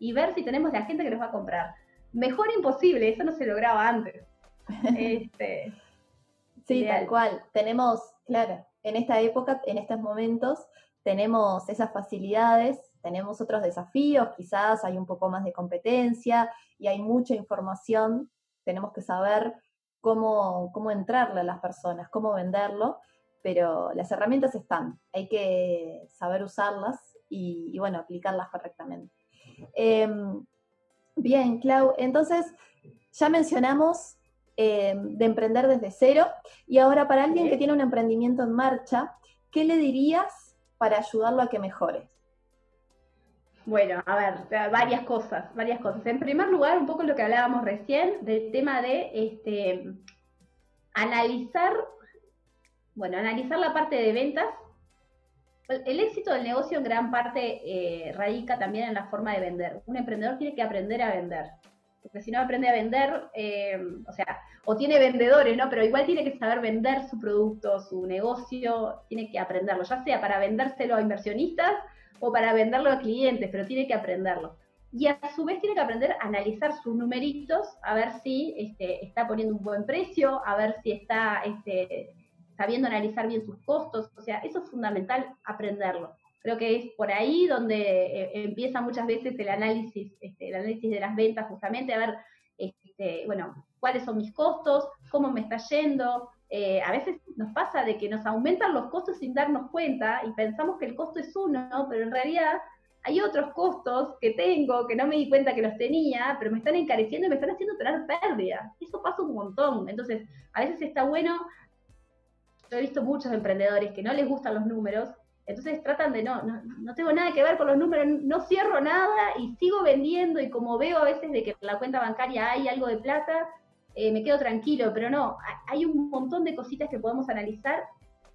y ver si tenemos la gente que nos va a comprar mejor imposible, eso no se lograba antes. Este, sí, ideal. tal cual. Tenemos, claro, en esta época, en estos momentos, tenemos esas facilidades, tenemos otros desafíos, quizás hay un poco más de competencia y hay mucha información, tenemos que saber cómo, cómo entrarle a las personas, cómo venderlo, pero las herramientas están, hay que saber usarlas y, y bueno, aplicarlas correctamente. Eh, Bien, Clau. Entonces, ya mencionamos eh, de emprender desde cero. Y ahora, para alguien que tiene un emprendimiento en marcha, ¿qué le dirías para ayudarlo a que mejore? Bueno, a ver, varias cosas, varias cosas. En primer lugar, un poco lo que hablábamos recién del tema de este, analizar, bueno, analizar la parte de ventas. El éxito del negocio en gran parte eh, radica también en la forma de vender. Un emprendedor tiene que aprender a vender. Porque si no aprende a vender, eh, o sea, o tiene vendedores, ¿no? Pero igual tiene que saber vender su producto, su negocio, tiene que aprenderlo, ya sea para vendérselo a inversionistas o para venderlo a clientes, pero tiene que aprenderlo. Y a su vez tiene que aprender a analizar sus numeritos, a ver si este, está poniendo un buen precio, a ver si está este, sabiendo analizar bien sus costos, o sea, eso es fundamental aprenderlo. Creo que es por ahí donde eh, empieza muchas veces el análisis, este, el análisis de las ventas, justamente a ver, este, bueno, cuáles son mis costos, cómo me está yendo. Eh, a veces nos pasa de que nos aumentan los costos sin darnos cuenta y pensamos que el costo es uno, pero en realidad hay otros costos que tengo que no me di cuenta que los tenía, pero me están encareciendo y me están haciendo tener pérdida. Eso pasa un montón. Entonces, a veces está bueno. Yo he visto muchos emprendedores que no les gustan los números entonces tratan de no, no, tengo nada que ver con los números, no cierro nada y sigo vendiendo y como veo a veces de que en la cuenta bancaria hay algo de plata, eh, me quedo tranquilo, pero no, hay un montón de cositas que podemos analizar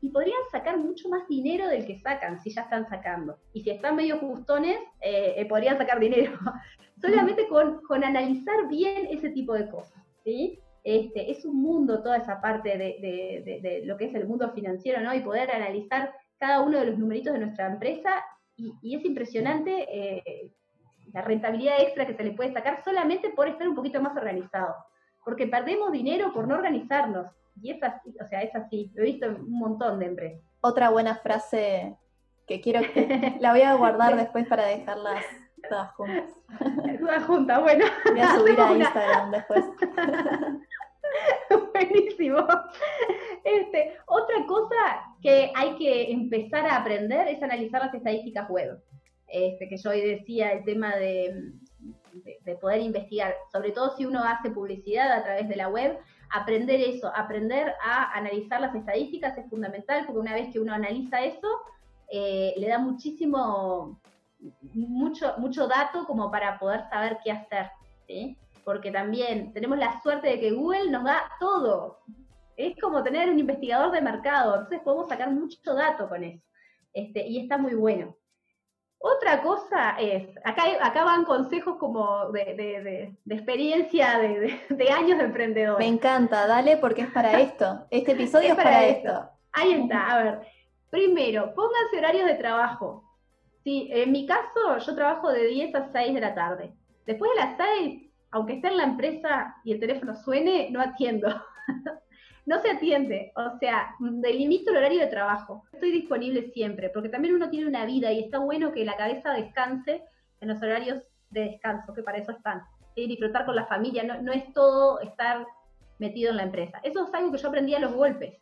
y podrían sacar mucho más dinero del que sacan si ya están sacando. Y si están medio justones, eh, eh, podrían sacar dinero. Solamente con, con, analizar bien ese tipo de cosas. ¿sí? Este, es un mundo toda esa parte de, de, de, lo que es el mundo financiero, ¿no? Y poder analizar cada uno de los numeritos de nuestra empresa y, es impresionante eh, la rentabilidad extra que se le puede sacar solamente por estar un poquito más organizado. Porque perdemos dinero por no organizarnos. Y es así, o sea, es así. Lo he visto en un montón de empresas. Otra buena frase que quiero que la voy a guardar después para dejarlas todas juntas. Todas juntas, bueno. Voy a subir a Instagram después. Buenísimo. Este, otra cosa que hay que empezar a aprender es analizar las estadísticas web. Este, que yo hoy decía, el tema de, de, poder investigar, sobre todo si uno hace publicidad a través de la web, aprender eso, aprender a analizar las estadísticas es fundamental, porque una vez que uno analiza eso, eh, le da muchísimo, mucho, mucho dato como para poder saber qué hacer. ¿sí? Porque también tenemos la suerte de que Google nos da todo. Es como tener un investigador de mercado, entonces podemos sacar mucho dato con eso. Este, y está muy bueno. Otra cosa es, acá, acá van consejos como de, experiencia de, años de emprendedor. Me encanta, dale, porque es para esto. Este episodio es, para, esto. Ahí está, a ver. Primero, pónganse horarios de trabajo. Sí, en mi caso, yo trabajo de 10 a 6 de la tarde. Después de las 6, aunque esté en la empresa y el teléfono suene, no atiendo. no se atiende, o sea, delimito el horario de trabajo. Estoy disponible siempre, porque también uno tiene una vida y está bueno que la cabeza descanse en los horarios de descanso, que para eso están. Disfrutar con la familia, no, es todo estar metido en la empresa. Eso es algo que yo aprendí a los golpes.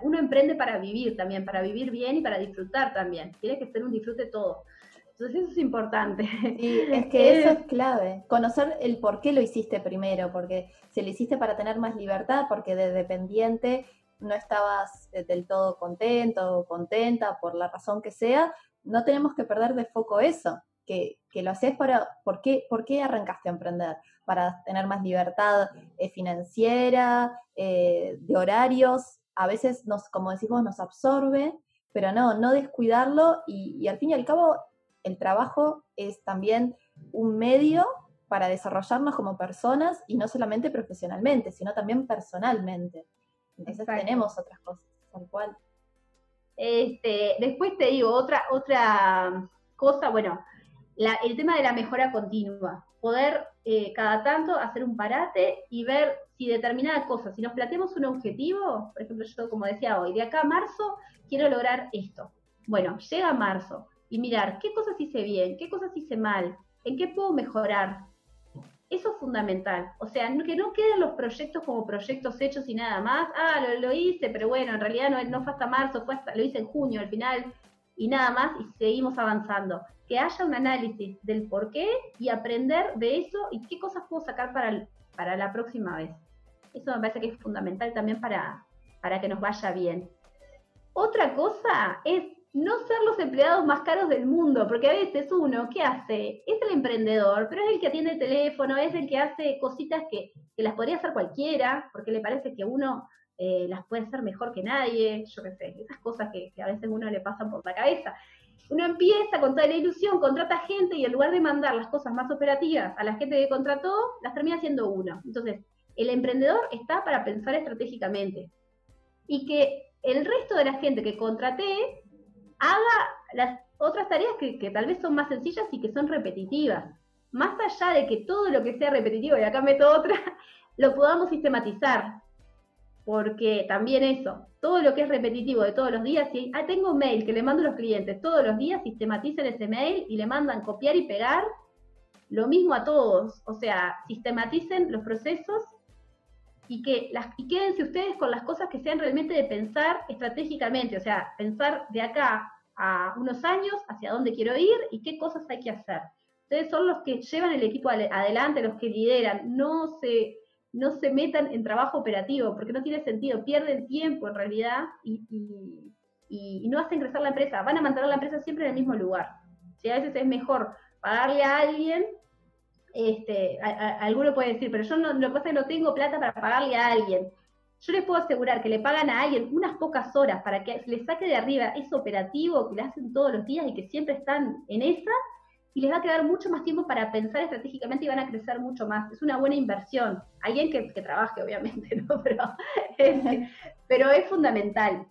Uno emprende para vivir también, para vivir bien y para disfrutar también. Tiene que ser un disfrute todo. Entonces eso es importante. Sí, es que eso es clave. Conocer el por qué lo hiciste primero, porque si lo hiciste para tener más libertad, porque de dependiente no estabas eh, del todo contento o contenta por la razón que sea, no tenemos que perder de foco eso, que, que lo haces para, ¿por qué, ¿por qué arrancaste a emprender? Para tener más libertad eh, financiera, eh, de horarios, a veces nos, como decimos, nos absorbe, pero no, no descuidarlo y, y al fin y al cabo el trabajo es también un medio para desarrollarnos como personas y no solamente profesionalmente, sino también personalmente. Entonces tenemos otras cosas, tal cual. Este, después te digo, otra, otra cosa, bueno, el tema de la mejora continua, poder eh, cada tanto hacer un parate y ver si determinada cosa, si nos planteamos un objetivo, por ejemplo, yo como decía hoy, de acá a marzo quiero lograr esto. Bueno, llega marzo, y mirar qué cosas hice bien, qué cosas hice mal, en qué puedo mejorar. Eso es fundamental. O sea, que no queden los proyectos como proyectos hechos y nada más. Ah, lo, hice, pero bueno, en realidad no, no fue hasta marzo, lo hice en junio al final y nada más y seguimos avanzando. Que haya un análisis del por qué y aprender de eso y qué cosas puedo sacar para, para la próxima vez. Eso me parece que es fundamental también para, para que nos vaya bien. Otra cosa es no ser los empleados más caros del mundo, porque a veces uno, ¿qué hace? Es el emprendedor, pero es el que atiende el teléfono, es el que hace cositas que, las podría hacer cualquiera, porque le parece que uno eh, las puede hacer mejor que nadie, yo qué sé, esas cosas que, a veces uno le pasan por la cabeza. Uno empieza con toda la ilusión, contrata gente y en lugar de mandar las cosas más operativas a la gente que contrató, las termina haciendo uno. Entonces, el emprendedor está para pensar estratégicamente y que el resto de la gente que contraté haga las otras tareas que, tal vez son más sencillas y que son repetitivas. Más allá de que todo lo que sea repetitivo, y acá meto otra, lo podamos sistematizar. porque también eso, todo lo que es repetitivo de todos los días, si ah, tengo un mail que le mando a los clientes todos los días, sistematicen ese mail y le mandan copiar y pegar, lo mismo a todos, o sea, sistematicen los procesos y que las, y quédense ustedes con las cosas que sean realmente de pensar estratégicamente, o sea, pensar de acá a unos años hacia dónde quiero ir y qué cosas hay que hacer. Ustedes son los que llevan el equipo adelante, los que lideran, no se, no se metan en trabajo operativo, porque no tiene sentido, pierden tiempo en realidad y, y, no hacen crecer la empresa, van a mantener la empresa siempre en el mismo lugar. Si a veces es mejor pagarle a alguien este, alguno puede decir, pero yo no, lo que pasa es que no tengo plata para pagarle a alguien. Yo les puedo asegurar que le pagan a alguien unas pocas horas para que le saque de arriba ese operativo que le hacen todos los días y que siempre están en esa, y les va a quedar mucho más tiempo para pensar estratégicamente y van a crecer mucho más. Es una buena inversión. Alguien que, trabaje, obviamente, ¿no? Pero, este, pero es fundamental.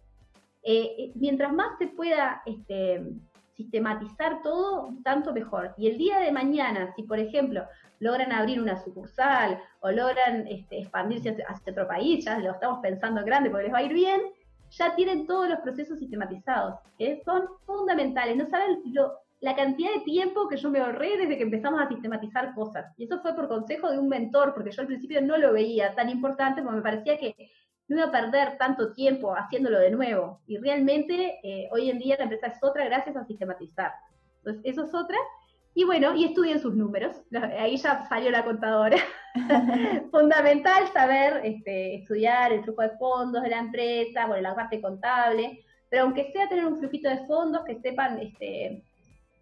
Eh, eh, mientras más se pueda este, sistematizar todo, tanto mejor. Y el día de mañana, si por ejemplo logran abrir una sucursal o logran este, expandirse hacia, otro país, ya lo estamos pensando grande porque les va a ir bien, ya tienen todos los procesos sistematizados, que son fundamentales. No saben la cantidad de tiempo que yo me ahorré desde que empezamos a sistematizar cosas. Y eso fue por consejo de un mentor, porque yo al principio no lo veía tan importante, porque me parecía que no iba a perder tanto tiempo haciéndolo de nuevo. Y realmente eh, hoy en día la empresa es otra gracias a sistematizar. Entonces, eso es otra. Y bueno, y estudien sus números. Ahí ya salió la contadora. Fundamental saber este, estudiar el flujo de fondos de la empresa, bueno, la parte contable, pero aunque sea tener un flujito de fondos, que sepan, este,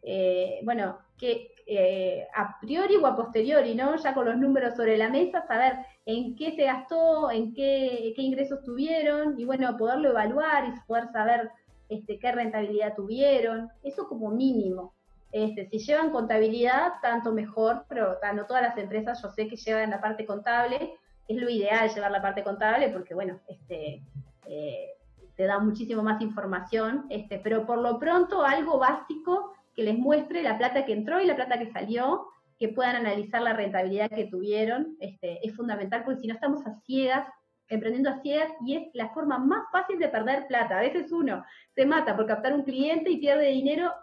eh, bueno, que eh, a priori o a posteriori, ¿no? Ya con los números sobre la mesa, saber en qué se gastó, en qué, ingresos tuvieron, y bueno, poderlo evaluar y poder saber este, qué rentabilidad tuvieron, eso como mínimo. Este, si llevan contabilidad, tanto mejor, pero no todas las empresas yo sé que llevan la parte contable, es lo ideal llevar la parte contable porque, bueno, este, eh, te da muchísimo más información, este, pero por lo pronto algo básico que les muestre la plata que entró y la plata que salió, que puedan analizar la rentabilidad que tuvieron, este, es fundamental porque si no estamos a ciegas, emprendiendo a ciegas y es la forma más fácil de perder plata. A veces uno se mata por captar un cliente y pierde dinero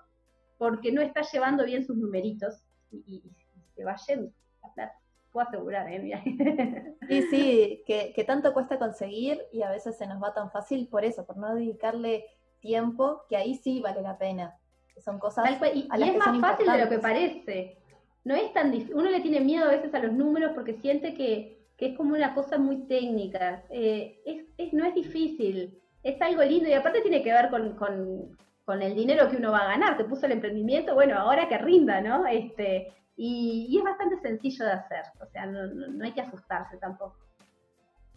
porque no está llevando bien sus numeritos y, se va yendo la plata. Puedo asegurar, ¿eh? Sí, sí, que, que tanto cuesta conseguir y a veces se nos va tan fácil por eso, por no dedicarle tiempo, que ahí sí vale la pena. Son cosas y, es más fácil de lo que parece no es tan difícil. Uno le tiene miedo a veces a los números porque siente que, es como una cosa muy técnica. Eh, es, no es difícil, es algo lindo y aparte tiene que ver con, el dinero que uno va a ganar. Te puso el emprendimiento, bueno, ahora que rinda, ¿no? Este, y, es bastante sencillo de hacer, o sea, no, hay que asustarse tampoco.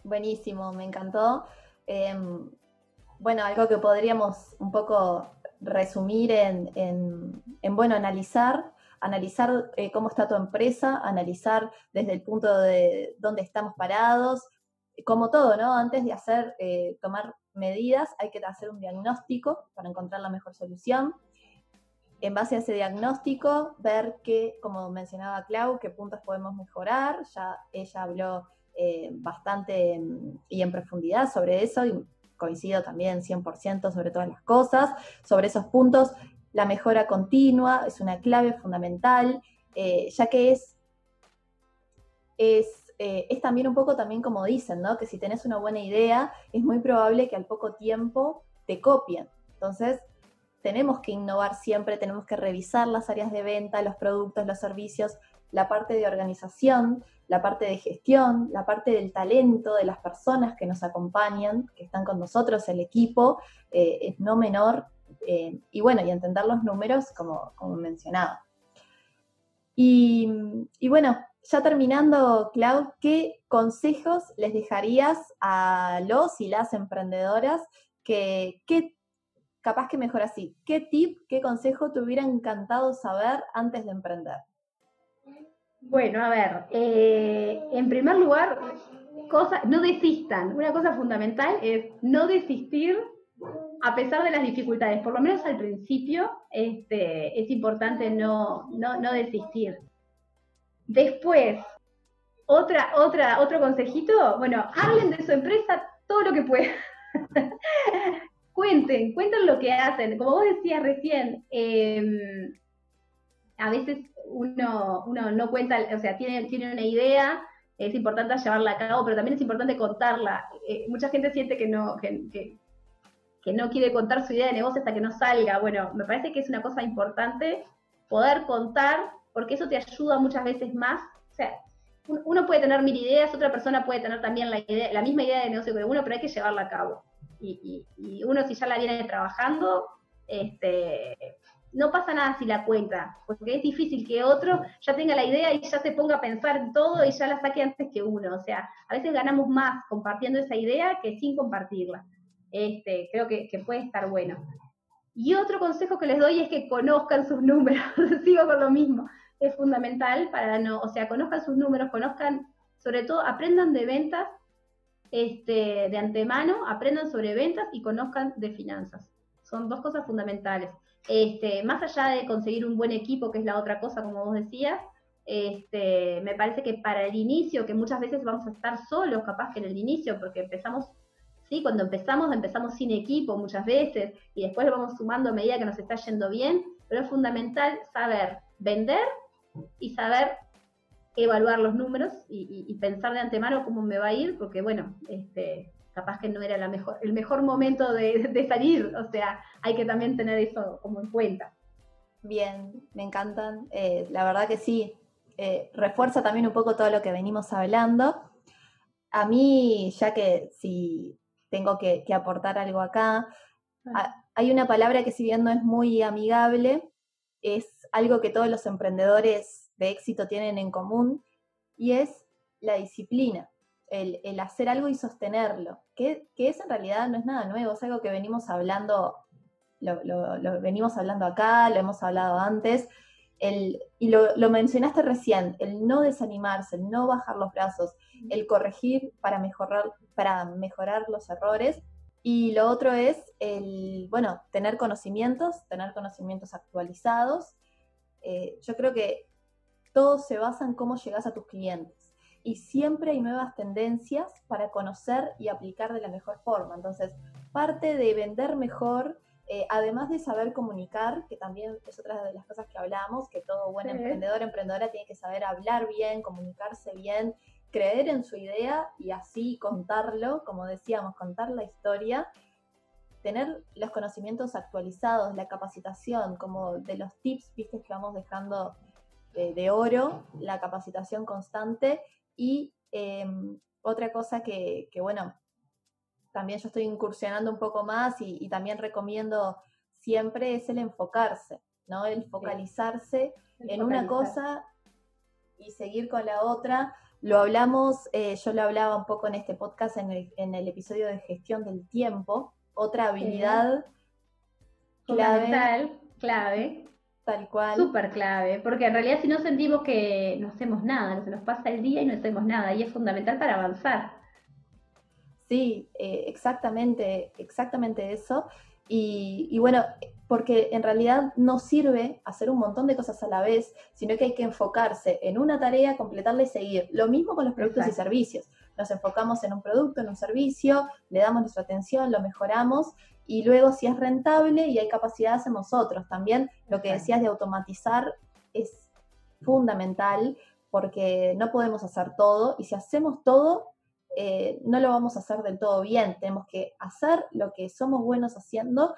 Buenísimo, me encantó. Em, bueno, algo que podríamos un poco resumir en, en bueno, analizar analizar eh, cómo está tu empresa, analizar desde el punto de dónde estamos parados, como todo, ¿no? Antes de hacer, eh, tomar medidas, hay que hacer un diagnóstico para encontrar la mejor solución. En base a ese diagnóstico, ver qué, como mencionaba Clau, qué puntos podemos mejorar. Ya ella habló eh, bastante y en profundidad sobre eso coincido también 100% sobre todas las cosas, sobre esos puntos la mejora continua es una clave fundamental, eh, ya que es, es, eh, es, también un poco también como dicen, ¿no? Que si tenés una buena idea, es muy probable que al poco tiempo te copien. Entonces, tenemos que innovar siempre, tenemos que revisar las áreas de venta, los productos, los servicios, la parte de organización, la parte de gestión, la parte del talento de las personas que nos acompañan, que están con nosotros, el equipo, eh, es no menor eh, y bueno, y entender los números como, como mencionaba. Y, bueno, ya terminando, Clau, ¿qué consejos les dejarías a los y las emprendedoras que, capaz que mejor así, qué tip, qué consejo te hubiera encantado saber antes de emprender? Bueno, a ver, eh, en primer lugar, cosa, no desistan. Una cosa fundamental es no desistir a pesar de las dificultades, por lo menos al principio, este, es importante no, no, desistir. Después, otra, otra, otro consejito, bueno, hablen de su empresa todo lo que puedan. cuenten, cuenten lo que hacen. Como vos decías recién, em, a veces uno, no cuenta, o sea, tiene, tiene una idea, es importante llevarla a cabo, pero también es importante contarla. Eh, mucha gente siente que no, que, no quiere contar su idea de negocio hasta que no salga. Bueno, me parece que es una cosa importante poder contar, porque eso te ayuda muchas veces más. O sea, uno puede tener mil ideas, otra persona puede tener también la, idea, la misma idea de negocio que uno, pero hay que llevarla a cabo. Y, uno si ya la viene trabajando, este, no pasa nada si la cuenta, porque es difícil que otro ya tenga la idea y ya se ponga a pensar en todo y ya la saque antes que uno. O sea, a veces ganamos más compartiendo esa idea que sin compartirla. Este, creo que, puede estar bueno. Y otro consejo que les doy es que conozcan sus números. Sigo con lo mismo. Es fundamental para no, o sea, conozcan sus números, conozcan, sobre todo, aprendan de ventas este, de antemano, aprendan sobre ventas y conozcan de finanzas. Son dos cosas fundamentales. Este, más allá de conseguir un buen equipo, que es la otra cosa, como vos decías, este, me parece que para el inicio, que muchas veces vamos a estar solos, capaz que en el inicio, porque empezamos, sí, cuando empezamos, empezamos sin equipo muchas veces, y después lo vamos sumando a medida que nos está yendo bien, pero es fundamental saber vender y saber evaluar los números y, y pensar de antemano cómo me va a ir, porque bueno, este, capaz que no era la mejor, el mejor momento de, salir, o sea, hay que también tener eso como en cuenta. Bien, me encantan, eh, la verdad que sí, eh, refuerza también un poco todo lo que venimos hablando. A mí, ya que si tengo que, aportar algo acá, hay una palabra que si bien no es muy amigable, es algo que todos los emprendedores de éxito tienen en común y es la disciplina el, hacer algo y sostenerlo, que, eso en realidad no es nada nuevo, es algo que venimos hablando, lo, venimos hablando acá, lo hemos hablado antes, el, y lo, mencionaste recién, el no desanimarse, el no bajar los brazos, el corregir para mejorar, para mejorar los errores. Y lo otro es el, bueno, tener conocimientos, tener conocimientos actualizados. Eh, yo creo que todo se basa en cómo llegas a tus clientes y siempre hay nuevas tendencias para conocer y aplicar de la mejor forma. Entonces, parte de vender mejor, eh, además de saber comunicar, que también es otra de las cosas que hablamos, que todo buen emprendedor, emprendedora tiene que saber hablar bien, comunicarse bien, creer en su idea y así contarlo, como decíamos, contar la historia tener los conocimientos actualizados, la capacitación, como de los tips, viste, que vamos dejando de, de oro, la capacitación constante y em, otra cosa que, bueno, también yo estoy incursionando un poco más y, también recomiendo siempre es el enfocarse, ¿no? El focalizarse en una cosa y seguir con la otra. Lo hablamos, eh, yo lo hablaba un poco en este podcast, en el, episodio de gestión del tiempo, otra habilidad clave. clave Tal cual. Súper clave, porque en realidad si no sentimos que no hacemos nada, no se nos pasa el día y no hacemos nada, y es fundamental para avanzar. Sí, eh, exactamente, exactamente eso. Y, bueno, porque en realidad no sirve hacer un montón de cosas a la vez, sino que hay que enfocarse en una tarea, completarla y seguir. Lo mismo con los productos y servicios. Nos enfocamos en un producto, en un servicio, le damos nuestra atención, lo mejoramos y luego si es rentable y hay capacidad hacemos otros. También lo que decías de automatizar es fundamental porque no podemos hacer todo y si hacemos todo eh, no lo vamos a hacer del todo bien. Tenemos que hacer lo que somos buenos haciendo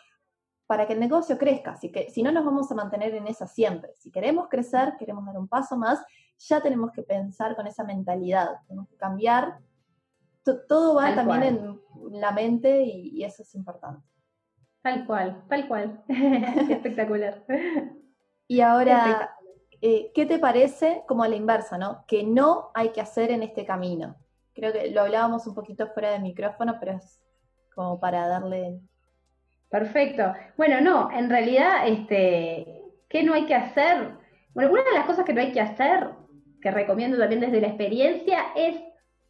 para que el negocio crezca. Así que si no nos vamos a mantener en esa siempre. Si queremos crecer, queremos dar un paso más, ya tenemos que pensar con esa mentalidad. Tenemos que cambiar. todo va también en la mente y eso es importante. Tal cual, tal cual. Espectacular. Y ahora, eh, ¿qué te parece como a la inversa, no? Que no hay que hacer en este camino. Creo que lo hablábamos un poquito fuera de micrófono, pero es como para darle. Perfecto. Bueno, no, en realidad, este, ¿qué no hay que hacer? Bueno, una de las cosas que no hay que hacer, que recomiendo también desde la experiencia, es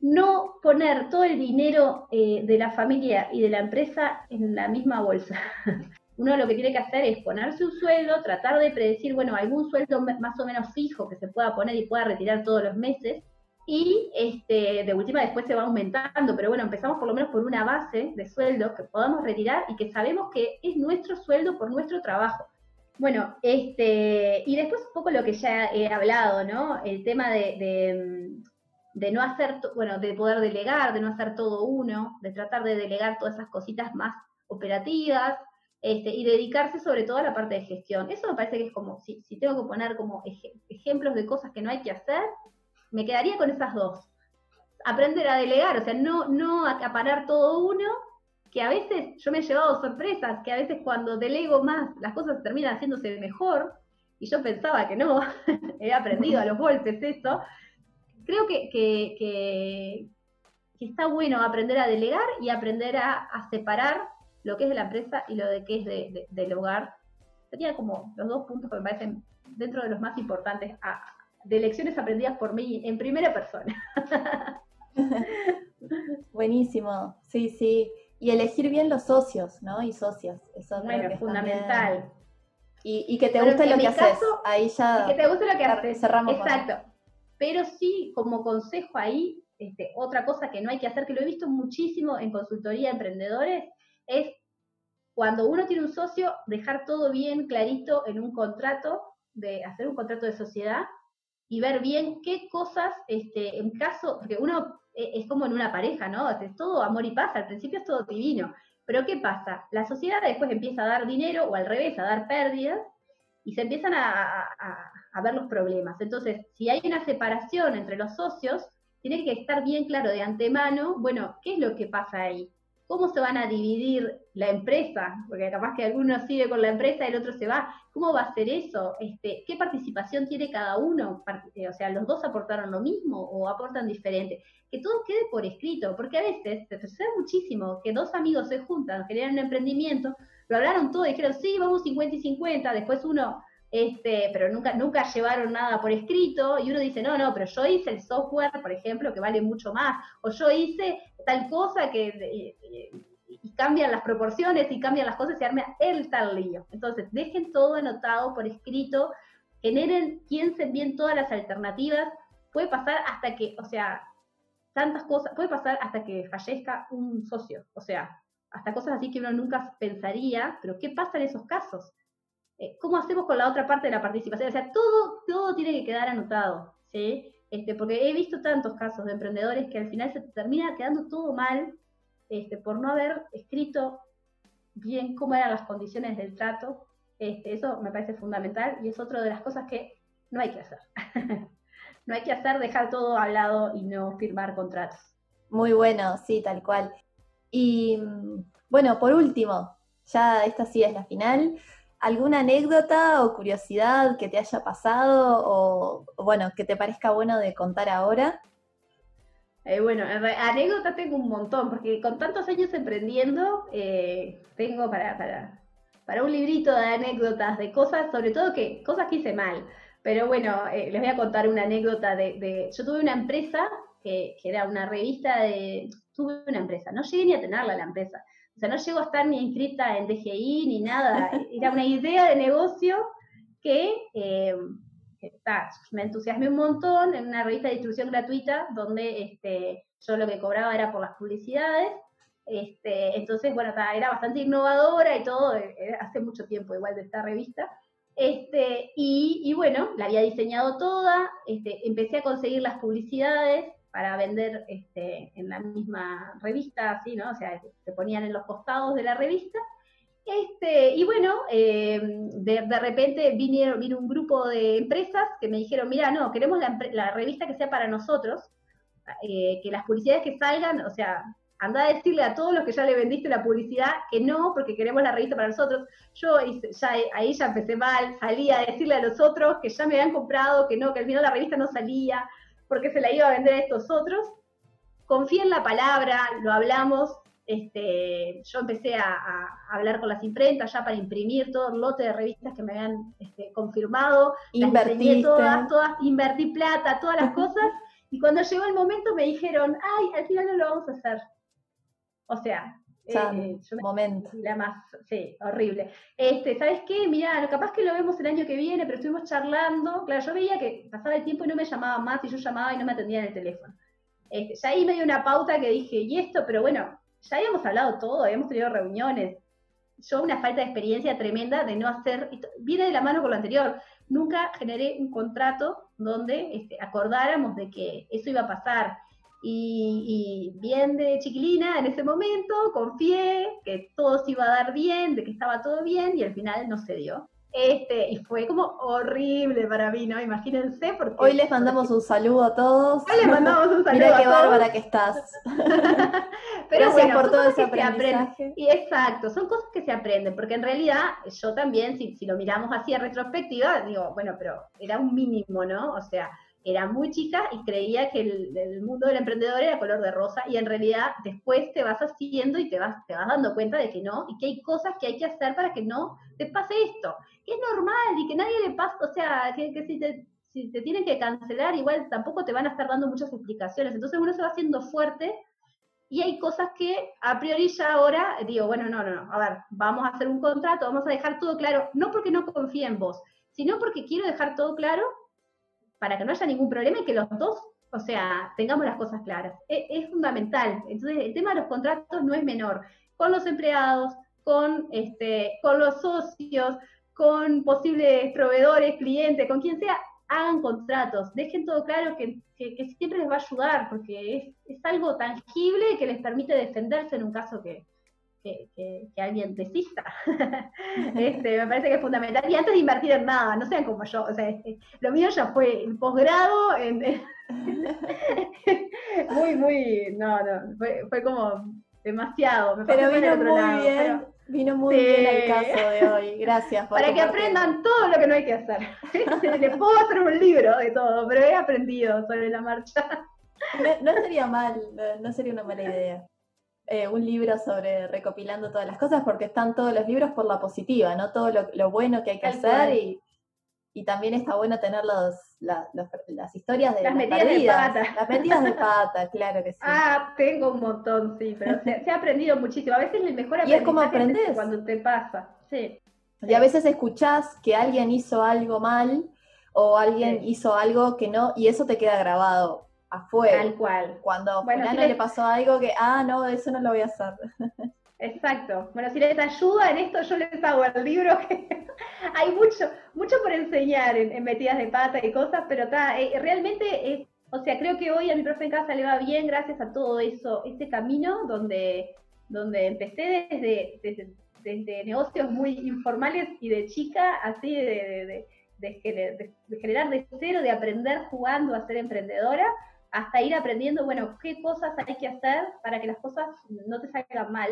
no poner todo el dinero eh, de la familia y de la empresa en la misma bolsa. Uno lo que tiene que hacer es ponerse un sueldo, tratar de predecir, bueno, algún sueldo más o menos fijo que se pueda poner y pueda retirar todos los meses, y este, de última después se va aumentando, pero bueno, empezamos por lo menos por una base de sueldo que podamos retirar y que sabemos que es nuestro sueldo por nuestro trabajo. Bueno, este, y después un poco lo que ya he hablado, ¿no? El tema de, no hacer, bueno, de poder delegar, de no hacer todo uno, de tratar de delegar todas esas cositas más operativas, este, y dedicarse sobre todo a la parte de gestión. Eso me parece que es como, si, si tengo que poner como ejemplos de cosas que no hay que hacer, me quedaría con esas dos. Aprender a delegar, o sea, no, no acaparar todo uno, que a veces yo me he llevado sorpresas, que a veces cuando delego más las cosas terminan haciéndose mejor, y yo pensaba que no, he aprendido a los golpes eso. Creo que, que, está bueno aprender a delegar y aprender a, separar lo que es de la empresa y lo de que es de, del hogar. Serían como los dos puntos que me parecen dentro de los más importantes a, de lecciones aprendidas por mí en primera persona. Buenísimo, sí, sí. Y elegir bien los socios, ¿no? Y socios. Eso bueno, es fundamental. Y, que te guste lo que haces. Ahí ya. que te guste lo que haces. Cerramos. Exacto. Pero sí, como consejo ahí, este, otra cosa que no hay que hacer, que lo he visto muchísimo en consultoría de emprendedores, es cuando uno tiene un socio, dejar todo bien clarito en un contrato, de hacer un contrato de sociedad y ver bien qué cosas, este, en caso, porque uno e, es como en una pareja, ¿no? Es todo amor y paz, al principio es todo divino. Pero ¿qué pasa? La sociedad después empieza a dar dinero o al revés, a dar pérdidas y se empiezan a, ver los problemas. Entonces, si hay una separación entre los socios, tiene que estar bien claro de antemano, bueno, ¿qué es lo que pasa ahí? cómo se van a dividir la empresa, porque capaz que alguno sigue con la empresa y el otro se va, ¿cómo va a ser eso? Este, ¿Qué participación tiene cada uno? Eh, o sea, ¿los dos aportaron lo mismo o aportan diferente? Que todo quede por escrito, porque a veces se sucede muchísimo que dos amigos se juntan, generan un emprendimiento, lo hablaron todo, dijeron, sí, vamos 50 y 50, después uno este, pero nunca, nunca llevaron nada por escrito, y uno dice, no, no, pero yo hice el software, por ejemplo, que vale mucho más, o yo hice tal cosa que y cambian las proporciones y cambian las cosas y arma el tal lío. Entonces, dejen todo anotado por escrito, generen, piensen bien todas las alternativas, puede pasar hasta que, o sea, tantas cosas, puede pasar hasta que fallezca un socio, o sea, hasta cosas así que uno nunca pensaría, pero ¿qué pasa en esos casos? Eh, ¿cómo hacemos con la otra parte de la participación? O sea, todo, todo tiene que quedar anotado, ¿sí? Este, porque he visto tantos casos de emprendedores que al final se termina quedando todo mal este, por no haber escrito bien cómo eran las condiciones del trato. Este, eso me parece fundamental y es otra de las cosas que no hay que hacer. no hay que hacer dejar todo hablado y no firmar contratos. Muy bueno, sí, tal cual. Y mm, bueno, por último, ya esta sí es la final. ¿Alguna anécdota o curiosidad que te haya pasado o, bueno, que te parezca bueno de contar ahora? Eh, bueno, anécdotas tengo un montón, porque con tantos años emprendiendo, eh, tengo para, para, un librito de anécdotas, de cosas, sobre todo que cosas que hice mal. Pero bueno, eh, les voy a contar una anécdota de, yo tuve una empresa que, que, era una revista de, tuve una empresa, no llegué ni a tenerla la empresa, o sea, no llego a estar ni inscrita en DGI ni nada. Era una idea de negocio que eh, me entusiasmé un montón en una revista de distribución gratuita donde este, yo lo que cobraba era por las publicidades. Este, entonces, bueno, era bastante innovadora y todo, eh, eh, hace mucho tiempo igual de esta revista. Este, y, y, bueno, la había diseñado toda, este, empecé a conseguir las publicidades, para vender este, en la misma revista, así, ¿no? O sea, se ponían en los costados de la revista. Este, y bueno, eh, de, de, repente vinieron, vino un grupo de empresas que me dijeron, mira, no, queremos la, revista que sea para nosotros, eh, que las publicidades que salgan, o sea, anda a decirle a todos los que ya le vendiste la publicidad que no, porque queremos la revista para nosotros. Yo ya, ahí ya empecé mal, salía a decirle a los otros que ya me habían comprado, que no, que al final la revista no salía, porque se la iba a vender a estos otros. Confía en la palabra, lo hablamos. Este, yo empecé a, hablar con las imprentas ya para imprimir todo el lote de revistas que me habían este, confirmado. Invertí todas, todas, invertí plata, todas las cosas. Y cuando llegó el momento me dijeron, ay, al final no lo vamos a hacer. O sea, eh, momento. La más, sí, horrible. Este, ¿sabes qué? Mira, capaz que lo vemos el año que viene, pero estuvimos charlando. Claro, yo veía que pasaba el tiempo y no me llamaba más, y yo llamaba y no me atendían el teléfono. Este, ya ahí me dio una pauta que dije, y esto, pero bueno, ya habíamos hablado todo, habíamos tenido reuniones. Yo una falta de experiencia tremenda de no hacer, viene de la mano con lo anterior, nunca generé un contrato donde este, acordáramos de que eso iba a pasar. Y, bien de chiquilina en ese momento, confié que todo se iba a dar bien, de que estaba todo bien y al final no se dio. Este, y fue como horrible para mí, ¿no? Imagínense. Porque, Hoy les mandamos un saludo a todos. Hoy les mandamos un saludo Mira qué bárbara que estás. Pero Gracias por todo ese aprendizaje. Y exacto, son cosas que se aprenden, porque en realidad yo también, si, si lo miramos así a retrospectiva, digo, bueno, pero era un mínimo, ¿no? O sea, era muy chica y creía que el, mundo del emprendedor era color de rosa y en realidad después te vas haciendo y te vas, te vas dando cuenta de que no y que hay cosas que hay que hacer para que no te pase esto, que es normal y que nadie le pasa, o sea, que, si, te, si te tienen que cancelar igual tampoco te van a estar dando muchas explicaciones, entonces uno se va haciendo fuerte y hay cosas que a priori ya ahora digo, bueno, no, no, no, a ver, vamos a hacer un contrato, vamos a dejar todo claro, no porque no confíe en vos, sino porque quiero dejar todo claro para que no haya ningún problema y que los dos, o sea, tengamos las cosas claras. E, es, fundamental. Entonces, el tema de los contratos no es menor. Con los empleados, con, este, con los socios, con posibles proveedores, clientes, con quien sea, hagan contratos, dejen todo claro que, siempre les va a ayudar, porque es, es, algo tangible que les permite defenderse en un caso que, que, alguien desista. este, me parece que es fundamental. Y antes de invertir en nada, no sean como yo. O sea, este, lo mío ya fue el posgrado. En, muy, muy. No, no. Fue, fue como demasiado. Me pero vino otro muy lado, bien. Vino muy bien el caso de hoy. Gracias. para que aprendan todo lo que no hay que hacer. Les puedo hacer un libro de todo, pero he aprendido sobre la marcha. No, sería mal, no sería una mala idea. Eh, un libro sobre recopilando todas las cosas, porque están todos los libros por la positiva, ¿no? Todo lo, bueno que hay que hacer y, y, también está bueno tener los, las historias de las, metidas de pata. Las metidas de pata, claro que sí. Ah, tengo un montón, sí, pero se, ha aprendido muchísimo. A veces el mejor y es como aprendes cuando te pasa, sí. Y a veces escuchás que alguien hizo algo mal o alguien hizo algo que no, y eso te queda grabado afuera. Tal cual. Cuando a bueno, le pasó algo que, ah, no, eso no lo voy a hacer. Exacto. Bueno, si les ayuda en esto, yo les hago el libro. Que hay mucho, mucho por enseñar en, metidas de pata y cosas, pero está, eh, realmente, o sea, creo que hoy a mi profe en casa le va bien gracias a todo eso, ese camino donde, donde empecé desde, desde, negocios muy informales y de chica, así de, de, de generar de cero, de aprender jugando a ser emprendedora, hasta ir aprendiendo, bueno, qué cosas hay que hacer para que las cosas no te salgan mal.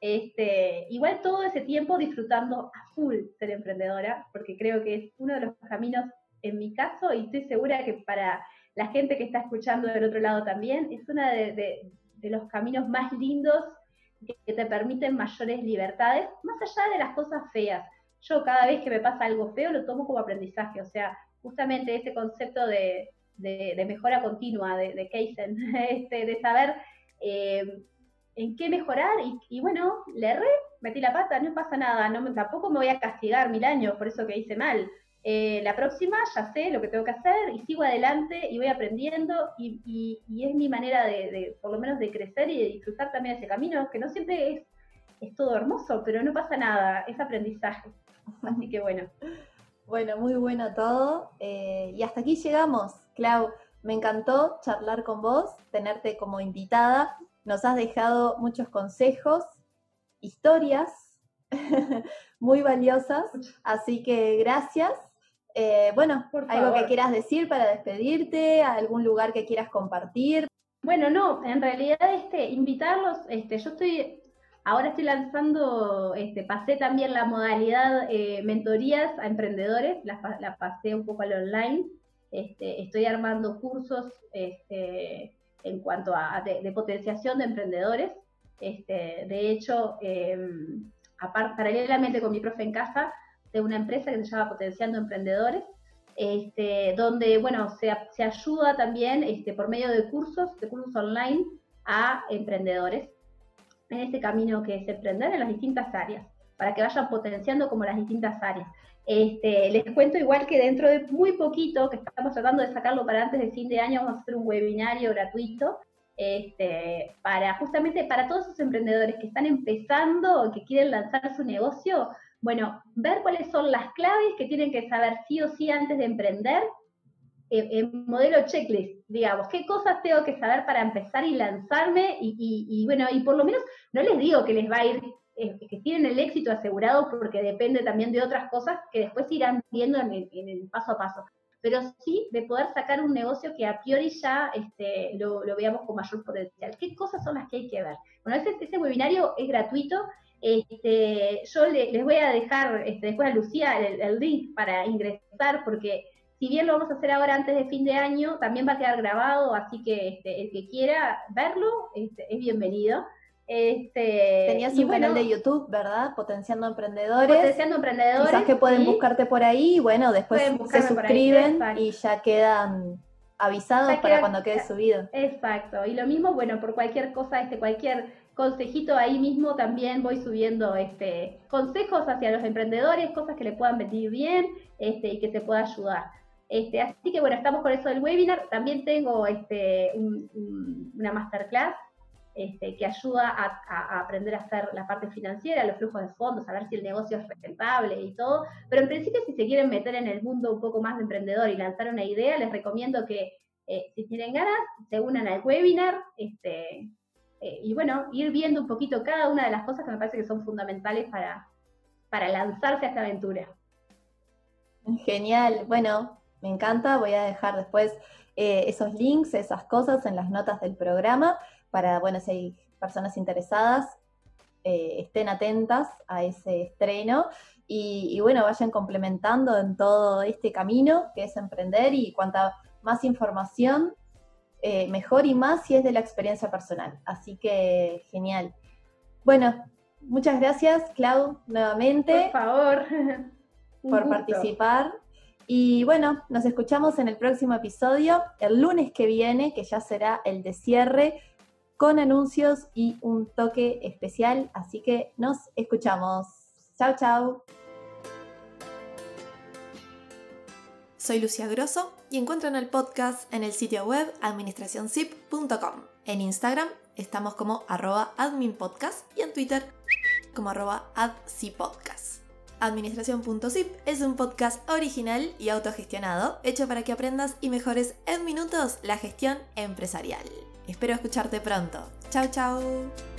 Este, igual todo ese tiempo disfrutando a full ser emprendedora, porque creo que es uno de los caminos, en mi caso, y estoy segura que para la gente que está escuchando del otro lado también, es uno de, los caminos más lindos que te permiten mayores libertades, más allá de las cosas feas. Yo cada vez que me pasa algo feo lo tomo como aprendizaje, o sea, justamente ese concepto de, de, mejora continua, de, de Kaizen, este, de saber eh, en qué mejorar y, bueno, le erré, metí la pata, no pasa nada, no, tampoco me voy a castigar mil años por eso que hice mal. Eh, la próxima ya sé lo que tengo que hacer y sigo adelante y voy aprendiendo y, es mi manera de, por lo menos, de crecer y de disfrutar también ese camino, que no siempre es, es todo hermoso, pero no pasa nada, es aprendizaje. Así que bueno. Bueno, muy bueno todo. Eh, y hasta aquí llegamos. Clau, me encantó charlar con vos, tenerte como invitada. Nos has dejado muchos consejos, historias muy valiosas, así que gracias. Eh, bueno, algo que quieras decir para despedirte, algún lugar que quieras compartir. Bueno, no, en realidad este, invitarlos, este, yo estoy, ahora estoy lanzando, este, pasé también la modalidad eh, mentorías a emprendedores, la, la pasé un poco al online, este, estoy armando cursos este, en cuanto a de, potenciación de emprendedores. Este, de hecho, em, paralelamente con mi profe en casa, de una empresa que se llama Potenciando Emprendedores, este, donde bueno, se, se ayuda también este, por medio de cursos, de cursos online a emprendedores. En este camino que es emprender en las distintas áreas, para que vayan potenciando como las distintas áreas. Este, les cuento igual que dentro de muy poquito, que estamos tratando de sacarlo para antes de fin de año, vamos a hacer un webinario gratuito este, para justamente para todos esos emprendedores que están empezando o que quieren lanzar su negocio, bueno, ver cuáles son las claves que tienen que saber sí o sí antes de emprender, en modelo checklist, digamos, qué cosas tengo que saber para empezar y lanzarme y bueno, y por lo menos no les digo que les va a ir eh, que tienen el éxito asegurado porque depende también de otras cosas que después irán viendo en el, paso a paso. Pero sí de poder sacar un negocio que a priori ya este, lo, veamos con mayor potencial. ¿Qué cosas son las que hay que ver? Bueno, ese, ese webinario es gratuito. Este, yo les voy a dejar este, después a Lucía el, link para ingresar porque si bien lo vamos a hacer ahora antes de fin de año, también va a quedar grabado, así que este, el que quiera verlo este, es bienvenido. Este, Tenías un canal de YouTube, ¿verdad? Potenciando Emprendedores. Potenciando Emprendedores. Quizás que pueden buscarte por ahí y bueno, después se suscriben y ya quedan avisados para cuando quede subido. Exacto. Y lo mismo, bueno, por cualquier cosa, este, cualquier consejito ahí mismo también voy subiendo este, consejos hacia los emprendedores, cosas que le puedan venir bien este, y que se pueda ayudar. Este, así que bueno, estamos con eso del webinar. También tengo este, una masterclass este, que ayuda a, aprender a hacer la parte financiera, los flujos de fondos, a ver si el negocio es rentable y todo. Pero en principio, si se quieren meter en el mundo un poco más de emprendedor y lanzar una idea, les recomiendo que eh, si tienen ganas, se unan al webinar este, eh, y bueno, ir viendo un poquito cada una de las cosas que me parece que son fundamentales para, para lanzarse a esta aventura. Genial, bueno, me encanta, voy a dejar después eh, esos links, esas cosas en las notas del programa para, bueno, si hay personas interesadas, eh, estén atentas a ese estreno y, bueno, vayan complementando en todo este camino que es emprender y cuanta más información, eh, mejor y más si es de la experiencia personal. Así que genial. Bueno, muchas gracias, Clau, nuevamente. Por favor. por participar. Y bueno, nos escuchamos en el próximo episodio, el lunes que viene, que ya será el de cierre con anuncios y un toque especial. Así que nos escuchamos. Chao, chao. Soy Lucia Grosso y encuentran el podcast en el sitio web administracionzip.com. En Instagram estamos como arroba adminpodcast y en Twitter como arroba adcipodcast. Administración.zip es un podcast original y autogestionado hecho para que aprendas y mejores en minutos la gestión empresarial. Espero escucharte pronto. Chao, chao.